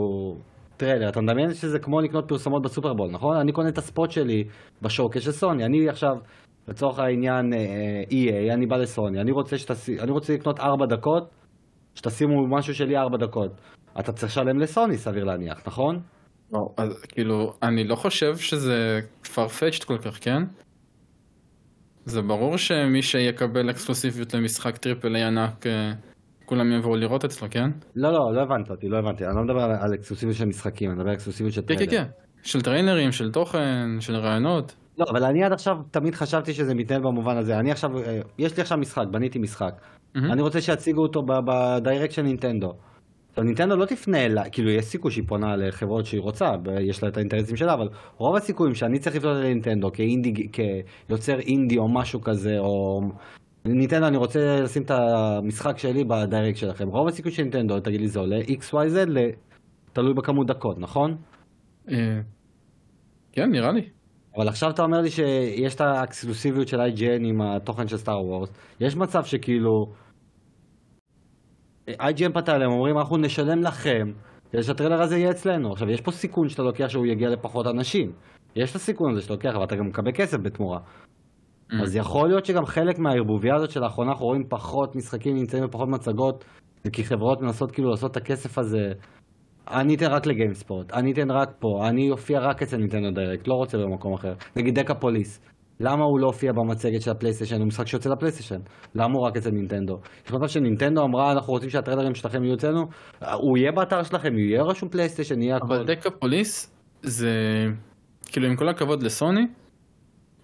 טריילר, אתה מדמיין שזה כמו לקנות פרסומות בסופרבול, נכון? אני קונה את הספוט שלי בשוקר של סוני, אני עכשיו, לצורך העניין אה, EA, אני בא לסוני, אני רוצה, שתס... אני רוצה לקנות ארבע דקות, שתשימו משהו שלי ארבע דקות. אתה צריך לשלם לסוני, סביר להניח, נכון? לא, אז כאילו, אני לא חושב שזה farfetched כל כך, כן? זה ברור שמי שיקבל אקסקלוסיביות למשחק triple A ענק, אה, כולם יבואו לראות אצלו, כן? לא, לא, לא הבנת אותי, לא הבנתי. אני לא מדבר על, על אקסקלוסיביות של משחקים, אני מדבר על אקסקלוסיביות של כן, טריילר. כן, כן. של טריילרים, של תוכן, של רעיונות. לא, אבל אני עד עכשיו תמיד חשבתי שזה מתנהל במובן הזה. אני עכשיו, אה, יש לי עכשיו משחק, בניתי משחק. מהמם. אני רוצה שיציגו אותו ב Direct של נינטנדו. עכשיו נינטנדו לא תפנה אליי, כאילו יש סיכוי שהיא פונה לחברות שהיא רוצה, יש לה את האינטרסים שלה, אבל רוב הסיכויים שאני צריך לפנות לנינטנדו כיוצר אינדי או משהו כזה, או... נינטנדו אני רוצה לשים את המשחק שלי ב Direct שלכם. רוב הסיכוי של נינטנדו תגיד לי זה עולה XYZ, ל- תלוי בכמות דקות, נכון? אה, כן, נראה לי. אבל עכשיו אתה אומר לי שיש את האקסקלוסיביות של IGN עם התוכן של Star Wars. יש מצב שכאילו... IGN פנתה אליהם, אומרים אנחנו נשלם לכם כדי שהטריילר הזה יהיה אצלנו. עכשיו יש פה סיכון שאתה לוקח שהוא יגיע לפחות אנשים. יש את הסיכון הזה שאתה לוקח, אבל אתה גם מקבל כסף בתמורה. Mm. אז יכול להיות שגם חלק מהערבוביה הזאת שלאחרונה אנחנו רואים פחות משחקים נמצאים בפחות מצגות, זה כי חברות מנסות כאילו לעשות את הכסף הזה. אני אתן רק ל GameSpot, אני אתן רק פה, אני אופיע רק אצל Nintendo Direct, לא רוצה במקום אחר. נגיד DecaPolice, למה הוא לא הופיע במצגת של הפלייסטיישן, הוא משחק שיוצא לפלייסטיישן, למה הוא רק אצל נינטנדו? יש מצב שנינטנדו אמרה אנחנו רוצים שהטריילרים שלכם יהיו אצלנו, הוא יהיה באתר שלכם, יהיה רשום פלייסטיישן, יהיה הכל. אבל DecaPolice זה כאילו עם כל הכבוד לסוני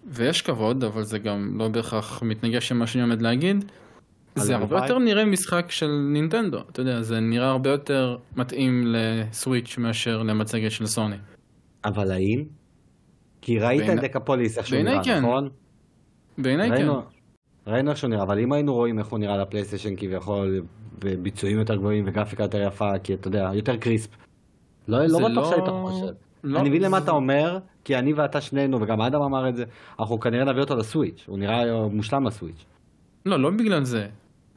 ויש כבוד אבל זה גם לא בהכרח מתנגש עם מה שאני עומד להגיד זה הרבה. יותר נראה משחק של נינטנדו אתה יודע זה נראה הרבה יותר מתאים לסוויץ' מאשר למצגת של סוני אבל האם? כי ראית את בעיני- דקה-פוליס איך שהוא נראה, כן. נכון? בעיניי כן ראינו, איך שהוא נראה, אבל אם היינו רואים איך הוא נראה לפלייסטיישן כביכול, בביצועים יותר גבוהים וגרפיקה יותר יפה, כי אתה יודע, יותר קריספ. לא, לא בטוח לא- שהיית חושב. לא, אני מבין למה זה- אתה אומר, כי אני ואתה שנינו, וגם אדם אמר את זה, אנחנו כנראה נביא אותו לסוויץ', הוא נראה מושלם לסוויץ'. לא לא בגלל זה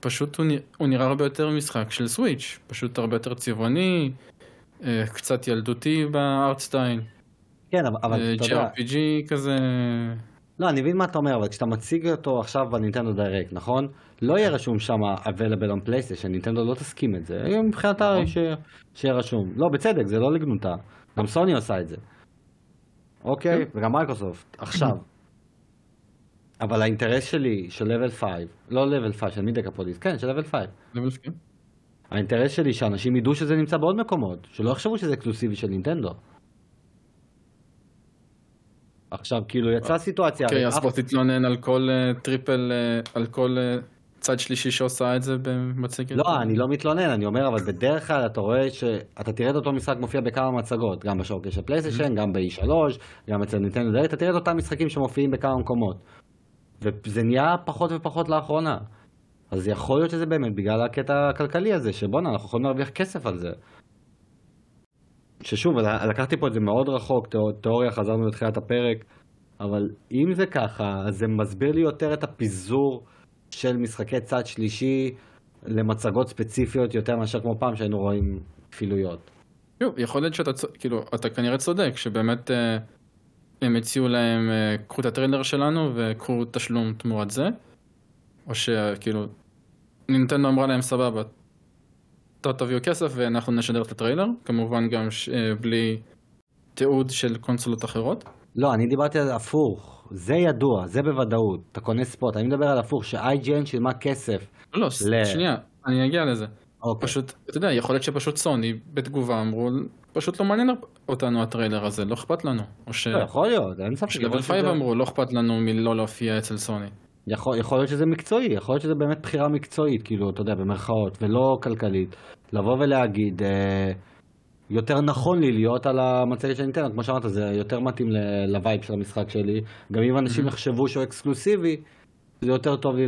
פשוט הוא נראה, הוא נראה הרבה יותר משחק של סוויץ' פשוט הרבה יותר צבעוני אה, קצת ילדותי ב art style כן, אבל, אה, אתה יודע, JRPG כזה לא, אני מבין מה אתה אומר, אבל כשאתה מציג אותו עכשיו ב Nintendo Direct, נכון? לא יהיה רשום שם available on PlayStation, נינטנדו לא תסכים את זה. מבחינתה נכון. שיהיה רשום. לא, בצדק, זה לא לגנותה. גם סוני עושה את זה. אוקיי, וגם מייקרוסופט. עכשיו. אבל האינטרס שלי של level 5, לא level 5, של DecaPolice, כן, של level 5. level כן. האינטרס שלי שאנשים ידעו שזה נמצא בעוד מקומות, שלא יחשבו שזה אקסקלוסיבי של נינטנדו. עכשיו, כאילו, יצאה סיטואציה... אוקיי, אז בוא תתלונן על כל אה, triple, אה, על כל אה, צד שלישי שעושה את זה במצגת. לא, אני לא מתלונן, אני אומר, אבל בדרך כלל אתה רואה שאתה תראה את אותו משחק מופיע בכמה מצגות, גם בשורקי של פלייסטיישן, גם ב-E3, גם אצל Nintendo Direct, אתה תראה את אותם משחקים שמופיעים בכמה מקומות. וזה נהיה פחות ופחות לאחרונה. אז יכול להיות שזה באמת בגלל הקטע הכלכלי הזה, שבואנה, אנחנו יכולים להרוויח כסף על זה. ששוב, לקחתי פה את זה מאוד רחוק, תיאור- תיאוריה, חזרנו לתחילת הפרק, אבל אם זה ככה, אז זה מסביר לי יותר את הפיזור של משחקי צד שלישי למצגות ספציפיות יותר מאשר כמו פעם שהיינו רואים כפילויות. שוב, יכול להיות שאתה, כאילו, אתה כנראה צודק, שבאמת אה, הם הציעו להם, אה, קחו את הטריילר שלנו וקחו תשלום תמורת זה, או שכאילו, נינטנדו אמרה להם סבבה, ת- תביאו כסף ואנחנו נשדר את הטריילר, כמובן גם ש, אה, בלי תיעוד של קונסולות אחרות. לא, אני דיברתי על הפוך. זה ידוע, זה בוודאות. אתה קונה ספוט. אני מדבר על הפוך, ש-IGN שילמה כסף. לא, ל- שנייה, אני אגיע לזה. אוקיי. פשוט, אתה יודע, יכול להיות שפשוט סוני בתגובה אמרו, פשוט לא מעניין אותנו הטריילר הזה, לא אכפת לנו. או ש... לא, יכול להיות, אין ספק. ש Level 5 שזה- אמרו, לא אכפת לנו מלא להופיע אצל סוני. יכול, יכול להיות שזה מקצועי, יכול להיות שזה באמת בחירה מקצועית, כאילו, אתה יודע, במרכאות, ולא כלכלית. לבוא ולהגיד, אה, יותר נכון לי להיות על המצגת של נינטנדו, כמו שאמרת, זה יותר מתאים ל vibe של המשחק שלי. גם אם אנשים יחשבו שהוא אקסקלוסיבי, זה יותר טוב לי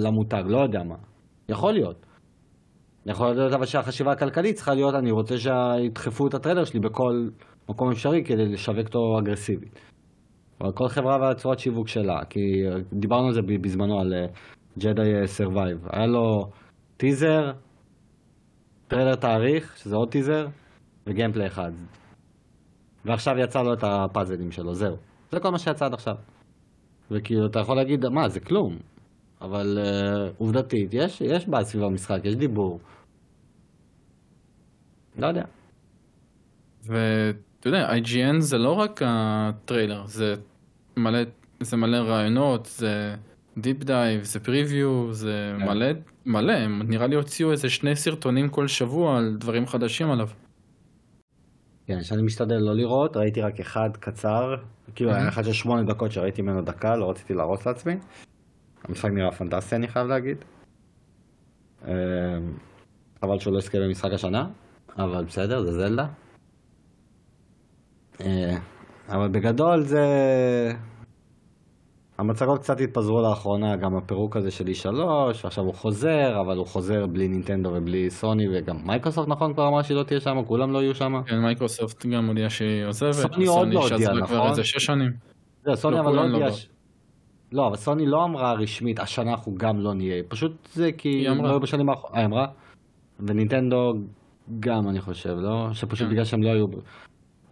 למותג, לא יודע מה. יכול להיות. יכול להיות אבל שהחשיבה הכלכלית צריכה להיות, אני רוצה שידחפו את הטריילר שלי בכל מקום אפשרי כדי לשווק אותו אגרסיבית. אבל כל חברה והצורת שיווק שלה, כי דיברנו על זה בזמנו, על Jedi Survivor. היה לו טיזר, טריילר תאריך, שזה עוד טיזר, ו gameplay אחד. ועכשיו יצא לו את הפאזלים שלו, זהו. זה כל מה שיצא עד עכשיו. וכאילו, אתה יכול להגיד, מה, זה כלום. אבל uh, עובדתית, יש, יש באזז סביב המשחק, יש דיבור. לא יודע. ואתה יודע, IGN זה לא רק הטריילר, זה מלא, זה מלא רעיונות, זה deep dive, זה preview, זה כן. מלא, מלא, נראה לי הוציאו איזה שני סרטונים כל שבוע על דברים חדשים עליו. כן, שאני משתדל לא לראות, ראיתי רק אחד קצר, כאילו היה אחד של שמונה דקות שראיתי ממנו דקה, לא רציתי להרוס לעצמי. המשחק נראה פנטסטי, אני חייב להגיד. אה, חבל שהוא לא יזכה במשחק השנה, אבל בסדר, זה זלדה. אה, אבל בגדול זה... המצגות קצת התפזרו לאחרונה, גם הפירוק הזה של E3, ועכשיו הוא חוזר, אבל הוא חוזר בלי נינטנדו ובלי סוני, וגם מייקרוסופט נכון כבר אמרה שהיא לא תהיה שם, כולם לא יהיו שם. כן, מייקרוסופט גם הודיעה שהיא עוזבת, סוני עוד לא הודיעה, שעזבה כבר נכון? איזה שש שנים. לא, סוני לא, אבל לא לא הודיעה... באות. ש- לא, אבל סוני לא אמרה רשמית, השנה אנחנו גם לא נהיה. פשוט זה כי... היא אמרה. לא בשנים האחרונות. אה, היא אמרה? ונינטנדו גם, אני חושב, לא? שפשוט כן. בגלל שהם לא היו...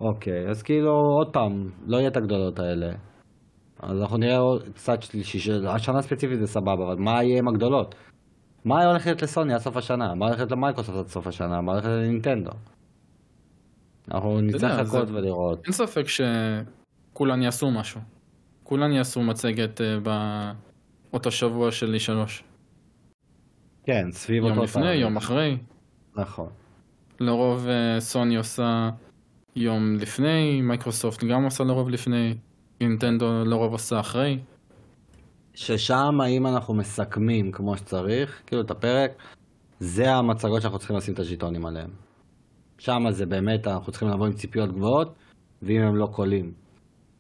אוקיי, אז כאילו, עוד פעם, לא יהיה את הגדולות האלה. אז אנחנו נראה עוד צד שלישי, של- השנה ספציפית זה סבבה, אבל מה יהיה עם הגדולות? מה הולך להיות לסוני עד סוף השנה? מה הולך להיות למייקרוסופט עד סוף השנה? מה הולך להיות לנינטנדו? אנחנו נצטרך לחכות ולראות. אין ספק שכולן יעשו משהו. כולן יעשו מצגת אה, באותו שבוע של E3. כן, סביב אותו... יום לפני. יום אחרי. נכון. לרוב אה, סוני עושה יום לפני, מייקרוסופט גם עושה לרוב לפני, נינטנדו לרוב עושה אחרי. ששם האם אנחנו מסכמים כמו שצריך, כאילו את הפרק, זה המצגות שאנחנו צריכים לשים את הז'יטונים עליהם. שם זה באמת, אנחנו צריכים לבוא עם ציפיות גבוהות, ואם הם לא קולים,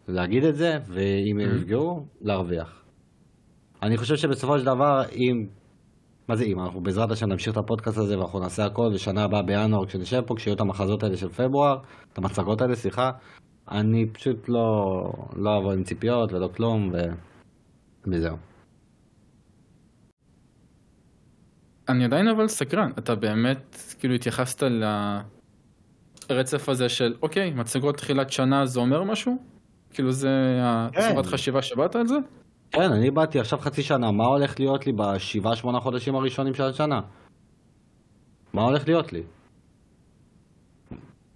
להגיד את זה, ואם הם Mhm. יפגעו, להרוויח. אני חושב שבסופו של דבר, אם... מה זה אם? אנחנו בעזרת השם נמשיך את הפודקאסט הזה ואנחנו נעשה הכל, ושנה הבאה בינואר כשנשב פה, כשיהיו את המחזות האלה של פברואר, את המצגות האלה, סליחה, אני פשוט לא, לא אבוא עם ציפיות ולא כלום, ו... וזהו. אני עדיין אבל סקרן, אתה באמת כאילו התייחסת לרצף הזה של אוקיי, מצגות תחילת שנה זה אומר משהו? כאילו זה הצורת חשיבה שבאת על זה? כן, אני באתי עכשיו חצי שנה, מה הולך להיות לי בשבעה שמונה חודשים הראשונים של השנה? מה הולך להיות לי?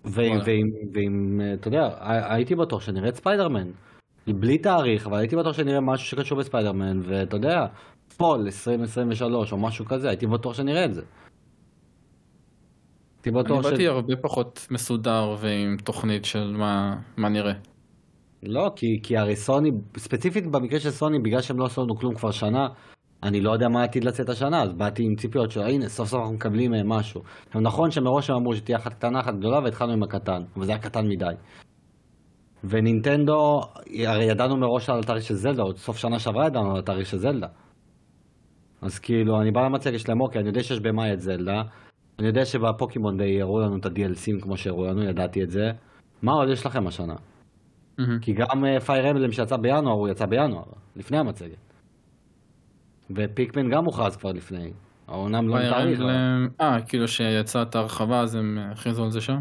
ואם, אתה יודע, הי- הייתי בטוח שנראה את ספיידרמן. בלי תאריך, אבל הייתי בטוח שנראה משהו שקשור בספיידרמן, ואתה יודע, fall 2023 או משהו כזה, הייתי בטוח שנראה את זה. אני בטוח ש... באתי הרבה פחות מסודר ועם תוכנית של מה, מה נראה. לא, כי, כי הרי סוני, ספציפית במקרה של סוני, בגלל שהם לא עשו לנו כלום כבר שנה, אני לא יודע מה עתיד לצאת השנה, אז באתי עם ציפיות של הנה, סוף סוף אנחנו מקבלים מהם משהו. עכשיו נכון שמראש הם אמרו שתהיה אחת קטנה, אחת גדולה, והתחלנו עם הקטן, אבל זה היה קטן מדי. ונינטנדו, הרי ידענו מראש על התאריך של זלדה, עוד סוף שנה שעברה ידענו על התאריך של זלדה. אז כאילו, אני בא למצגת שלהם, אוקיי, אני יודע שיש במאי את זלדה, אני יודע שבפוקימון דיי הראו לנו את ה-DLCים כמו שהראו לנו, ידעתי את זה. מה עוד יש לכם השנה? מהמם. כי גם פייר אמבלם שיצא בינואר, הוא יצא בינואר, לפני המצגת. ופיקמן גם הוכרז כבר לפני. אומנם לא תאריך. אה, כאילו שיצאה את ההרחבה אז הם הכריזו על זה שם?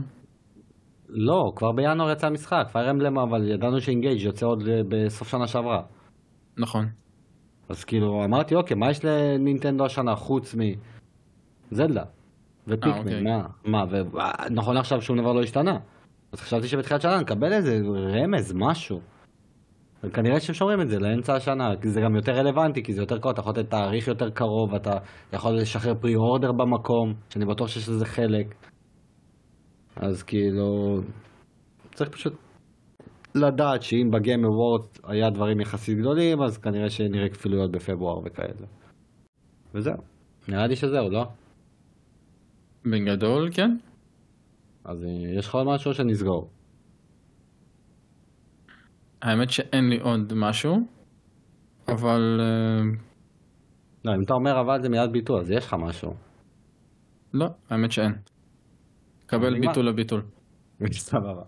לא, כבר בינואר יצא המשחק, פייר אמבלם, אבל ידענו שאינגייג' יוצא עוד אה, בסוף שנה שעברה. נכון. אז כאילו, אמרתי, אוקיי, מה יש לנינטנדו השנה חוץ מזלדה? ופיקמן, אוקיי. מה? מה, ונכון עכשיו שום דבר לא השתנה. אז חשבתי שבתחילת שנה נקבל איזה רמז, משהו. וכנראה שהם שומרים את זה לאמצע השנה, כי זה גם יותר רלוונטי, כי זה יותר קרוב, אתה יכול לתת תאריך יותר קרוב, אתה יכול לשחרר פרי אורדר במקום, שאני בטוח שיש לזה חלק. אז כאילו, צריך פשוט לדעת שאם בגיים אבורד היה דברים יחסית גדולים, אז כנראה שנראה כפילויות בפברואר וכאלה. וזהו. נראה לי שזהו, לא? בגדול, כן. אז אה, יש לך עוד משהו שנסגור? האמת שאין לי עוד משהו, אבל אה, לא, אם אתה אומר אבל זה מיד ביטול, אז יש לך משהו. לא, האמת שאין. קבל. ביטול לביטול. סבבה.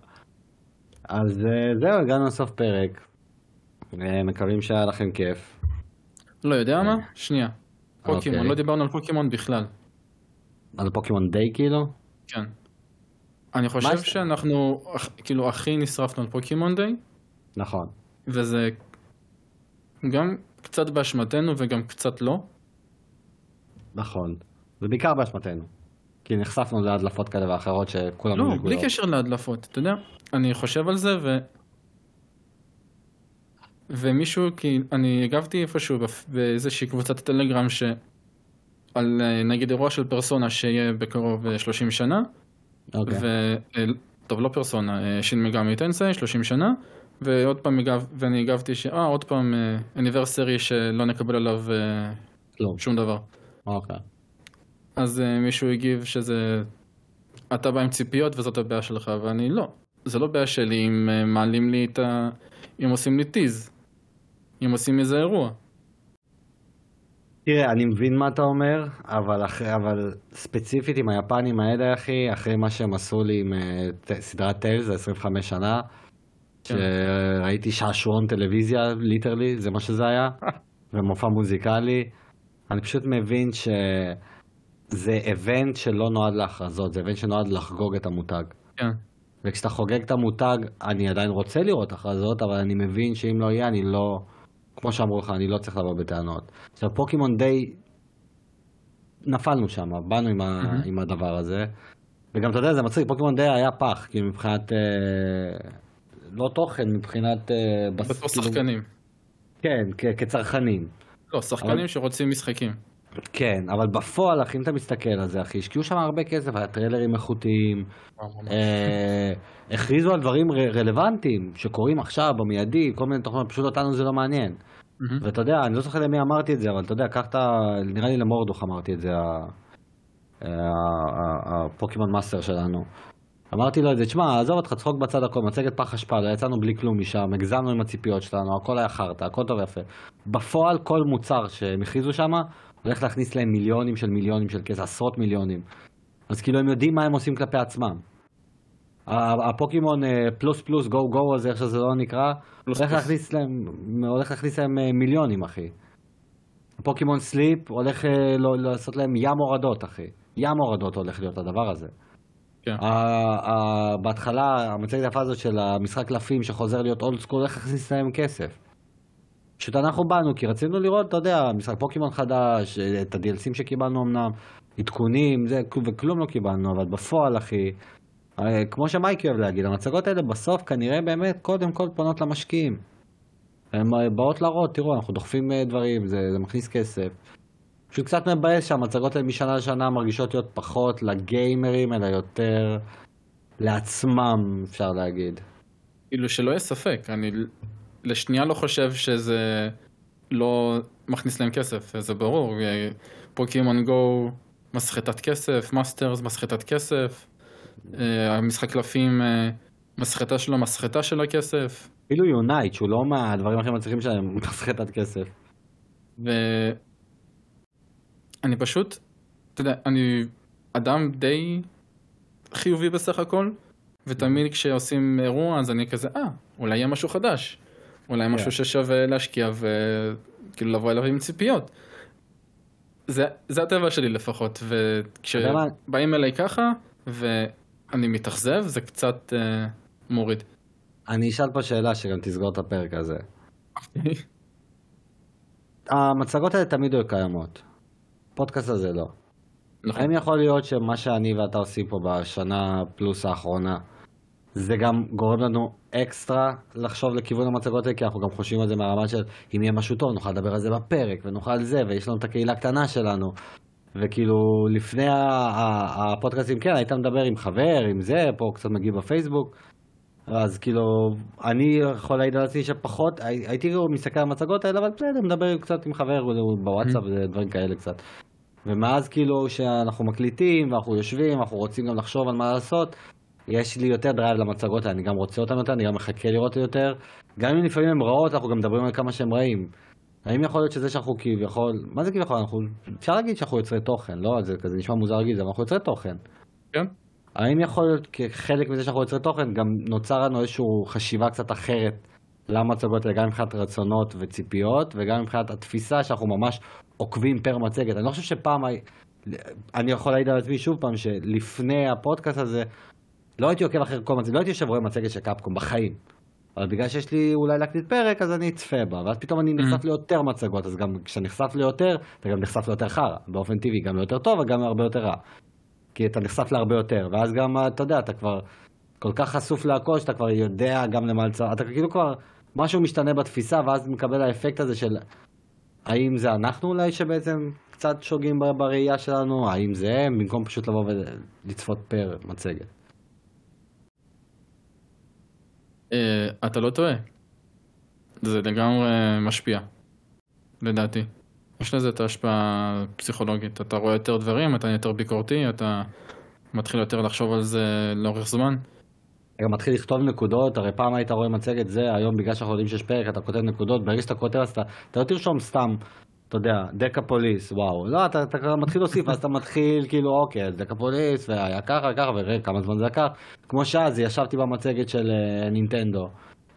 אז אה, זהו, הגענו לסוף פרק. אה, מקווים שהיה לכם כיף. לא יודע מה? שנייה. פוקימון, אוקיי. לא דיברנו על פוקימון בכלל. על פוקימון דיי כאילו? כן. אני חושב שאנחנו כאילו הכי נשרפנו על פוקימון דיי, נכון. וזה גם קצת באשמתנו וגם קצת לא. נכון. זה בעיקר באשמתנו. כי נחשפנו להדלפות כאלה ואחרות שכולם לא, נרגעו. בלי קשר להדלפות, אתה יודע, אני חושב על זה ו... ומישהו, כי אני הגבתי איפשהו באיזושהי קבוצת טלגרם ש... על אה, נגיד אירוע של פרסונה שיהיה בקרוב אה, 30 שנה, אוקיי. ו... אה, טוב, לא פרסונה, אה, שין מגמי טנסי, 30 שנה, ועוד פעם הגב... ואני הגבתי ש... אה, עוד פעם אניברסרי שלא נקבל עליו אה, כלום. שום דבר. אוקיי. אז אה, מישהו הגיב שזה... אתה בא עם ציפיות וזאת הבעיה שלך, ואני לא. זה לא בעיה שלי אם אה, מעלים לי את ה... אם עושים לי טיז. אם עושים איזה אירוע. תראה, אני מבין מה אתה אומר, אבל, אחרי, אבל ספציפית עם היפנים האלה, אחי, אחרי מה שהם עשו לי עם אה, ט- סדרת טיילס, זה 25 שנה. שראיתי שעשועון טלוויזיה, ליטרלי, זה מה שזה היה, ומופע מוזיקלי, אני פשוט מבין שזה איבנט שלא נועד להכרזות, זה איבנט שנועד לחגוג את המותג. כן. וכשאתה חוגג את המותג, אני עדיין רוצה לראות הכרזות, אבל אני מבין שאם לא יהיה, אני לא... כמו שאמרו לך, אני לא צריך לבוא בטענות. עכשיו, פוקימון די... נפלנו שם, באנו עם, ה... עם הדבר הזה. וגם, אתה יודע, זה מצחיק, פוקימון די היה פח, כאילו מבחינת... אה... לא תוכן, מבחינת... אה... בס- בתור כאילו- שחקנים. כן, כ- כצרכנים. לא, שחקנים אבל- שרוצים משחקים. כן, אבל בפועל, אחי, אם אתה מסתכל על זה, אחי, השקיעו שם הרבה כסף, היה טריילרים איכותיים, אה, הכריזו על דברים ר- רלוונטיים שקורים עכשיו, במיידי, כל מיני תוכניות, פשוט אותנו זה לא מעניין. מהמם. ואתה יודע, אני לא זוכר למי אמרתי את זה, אבל אתה יודע, קח את ה... נראה לי למורדוך אמרתי את זה, הפוקימון master שלנו. אמרתי לו את זה, תשמע, עזוב אותך, צחוק בצד הכל, מצגת פח אשפה, לא יצאנו בלי כלום משם, הגזמנו עם הציפיות שלנו, הכל היה חרטא, הכל טוב ויפה. בפועל, כל מוצר שהם הכריזו שם, הולך להכניס להם מיליונים של מיליונים של כסף, עשרות מיליונים. אז כאילו הם יודעים מה הם עושים כלפי עצמם. הפוקימון אה, פלוס פלוס גו גו הזה, איך שזה לא נקרא, פלוס הולך פלוס. להכניס להם, הולך להכניס להם אה, מיליונים, אחי. הפוקימון Sleep הולך אה, לא- לעשות להם ים הורדות, אחי. ים הורדות הולך להיות הדבר הזה. כן. בהתחלה, המצגת היפה הזאת של המשחק קלפים שחוזר להיות old school, הולך להכניס להם כסף. פשוט אנחנו באנו כי רצינו לראות, אתה יודע, משחק פוקימון חדש, את ה-DLC ים שקיבלנו אמנם, עדכונים, זה, וכלום לא קיבלנו, אבל בפועל, אחי, אה, כמו שמייקי אוהב להגיד, המצגות האלה בסוף כנראה באמת קודם כל פונות למשקיעים. הן אה, באות להראות, תראו, אנחנו דוחפים אה, דברים, זה, זה מכניס כסף. פשוט קצת מבאס שהמצגות האלה משנה לשנה מרגישות להיות פחות לגיימרים, אלא יותר לעצמם, אפשר להגיד. כאילו שלא יהיה ספק, אני לשנייה לא חושב שזה לא מכניס להם כסף, זה ברור. פוקימון גו, מסחטת כסף, מאסטרס, מסחטת כסף, אה, המשחק קלפים, אה, מסחטה שלו, מסחטה של הכסף, אפילו יונייט, שהוא לא מהדברים הכי מצליחים שלהם, הוא מסחטת כסף. ואני פשוט, אתה יודע, אני אדם די חיובי בסך הכל, ותמיד כשעושים אירוע אז אני כזה, אה, אולי יהיה משהו חדש, אולי משהו ששווה להשקיע וכאילו לבוא אליו עם ציפיות. זה, זה הטבע שלי לפחות? וכשבאים אליי ככה, ואני מתאכזב, זה קצת אה, מוריד. אני אשאל פה שאלה שגם תסגור את הפרק הזה. המצגות האלה תמיד היו קיימות. פודקאסט הזה לא. נכון. האם יכול להיות שמה שאני ואתה עושים פה בשנה פלוס האחרונה, זה גם גורם לנו אקסטרה לחשוב לכיוון המצגות האלה, כי אנחנו גם חושבים על זה מהרמה של אם יהיה משהו טוב, נוכל לדבר על זה בפרק, ונוכל זה, ויש לנו את הקהילה הקטנה שלנו. וכאילו, לפני הפודקאסטים, כן, היית מדבר עם חבר, עם זה, פה קצת מגיב בפייסבוק. אז כאילו, אני יכול להעיד על עצמי שפחות, הי- הייתי מסתכל על המצגות האלה, אבל בסדר, מדבר קצת עם חבר בוואטסאפ, ודברים כאלה קצת. ומאז כאילו שאנחנו מקליטים ואנחנו יושבים, אנחנו רוצים גם לחשוב על מה לעשות, יש לי יותר drive למצגות האלה, אני גם רוצה אותן יותר, אני גם מחכה לראות יותר. גם אם לפעמים הן רעות, אנחנו גם מדברים על כמה שהן רעים. האם יכול להיות שזה שאנחנו כביכול, מה זה כביכול? אנחנו, אפשר להגיד שאנחנו יוצרי תוכן, לא? זה כזה נשמע מוזר להגיד, אבל אנחנו יוצרי תוכן. כן? האם יכול להיות כחלק מזה שאנחנו יוצרי תוכן, גם נוצר לנו איזושהי חשיבה קצת אחרת למצגות האלה, גם מבחינת רצונות וציפיות, וגם מבחינת התפיסה שאנחנו ממש עוקבים פר מצגת. אני לא חושב שפעם, אני יכול להעיד על עצמי שוב פעם, שלפני הפודקאסט הזה, לא הייתי עוקב אחרי כל מצגת, לא הייתי יושב רואה מצגת של קפקום בחיים. אבל בגלל שיש לי אולי להקליט פרק, אז אני אצפה בה, ואז פתאום אני נחשף ליותר מצגות, אז גם כשאתה נחשף ליותר, אתה גם נחשף ליותר חרא, באופן טבעי, גם ליותר טוב וגם להרבה יותר רע. כי אתה נחשף להרבה יותר, ואז גם, אתה יודע, אתה כבר כל כך חשוף להכל, שאתה כבר יודע גם למה לצ... אתה כאילו כבר, משהו משתנה בתפיסה, ואז מקבל האפקט הזה של האם זה אנחנו אולי שבעצם קצת שוגים בראייה שלנו, האם זה הם, במקום פשוט לבוא ולצפות פר מצגת. אה, אתה לא טועה. זה לגמרי משפיע, לדעתי. יש לזה את ההשפעה הפסיכולוגית. אתה רואה יותר דברים, אתה יותר ביקורתי, אתה מתחיל יותר לחשוב על זה לאורך זמן. אתה גם מתחיל לכתוב נקודות, הרי פעם היית רואה מצגת זה, היום בגלל שאנחנו יודעים שיש פרק, אתה כותב נקודות, ברגע שאתה כותב אז אתה, אתה לא תרשום סתם, אתה יודע, דקה פוליס, וואו, לא, אתה, אתה מתחיל להוסיף, אז אתה מתחיל כאילו, אוקיי, אז דקה פוליס, והיה ככה, ככה, וראה כמה זמן זה לקח, כמו שאז, ישבתי במצגת של אה, נינטנדו,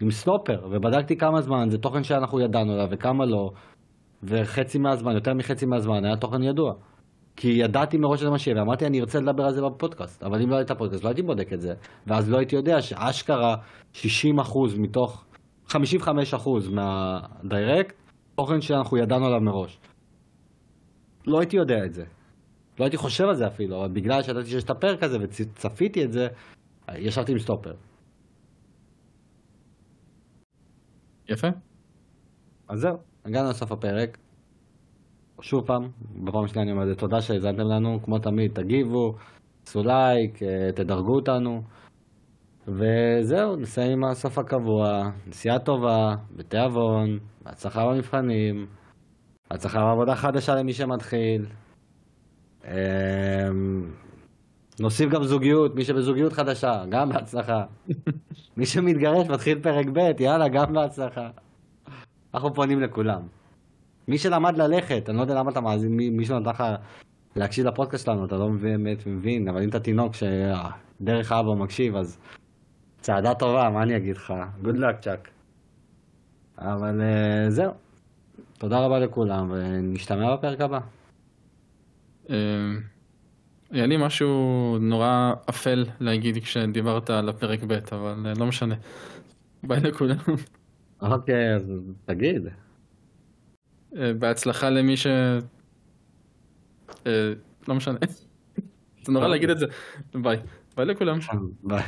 עם סטופר, ובדקתי כמה זמן, זה תוכן שאנחנו ידענו עליו, וכמה לא, וחצי מהזמן, יותר מחצי מהזמן, היה תוכן ידוע. כי ידעתי מראש שזה מה שיהיה, ואמרתי אני ארצה לדבר על זה בפודקאסט, אבל אם לא הייתה פודקאסט לא הייתי בודק את זה, ואז לא הייתי יודע שאשכרה 60% מתוך, 55% מהדיירקט, תוכן שאנחנו ידענו עליו מראש. לא הייתי יודע את זה. לא הייתי חושב על זה אפילו, אבל בגלל שידעתי שיש את הפרק הזה וצפיתי את זה, ישבתי עם סטופר. יפה. אז זהו, הגענו לסוף הפרק. שוב פעם, בפעם השנייה אני אומר תודה שהאזנתם לנו, כמו תמיד, תגיבו, עשו לייק, אה, תדרגו אותנו. וזהו, נסיים עם הסוף הקבוע, נסיעה טובה, בתיאבון, בהצלחה במבחנים, הצלחה בעבודה חדשה למי שמתחיל. אמ, נוסיף גם זוגיות, מי שבזוגיות חדשה, גם בהצלחה. מי שמתגרש מתחיל פרק ב', יאללה, גם בהצלחה. אנחנו פונים לכולם. מי שלמד ללכת, אני לא יודע למה אתה מאזין, מי, מישהו נתן לך להקשיב לפודקאסט שלנו, אתה לא באמת מבין, אבל אם אתה תינוק שדרך האבא מקשיב, אז צעדה טובה, מה אני אגיד לך? good luck צ'אק. אבל uh, זהו. תודה רבה לכולם, ונשתמע בפרק הבא. אה, היה לי משהו נורא אפל להגיד כשדיברת על הפרק ב', אבל אה, לא משנה. ביי לכולם. אוקיי, אז תגיד. אה, בהצלחה למי ש... אה, לא משנה. זה נורא להגיד את זה. ביי. ביי לכולם. ביי.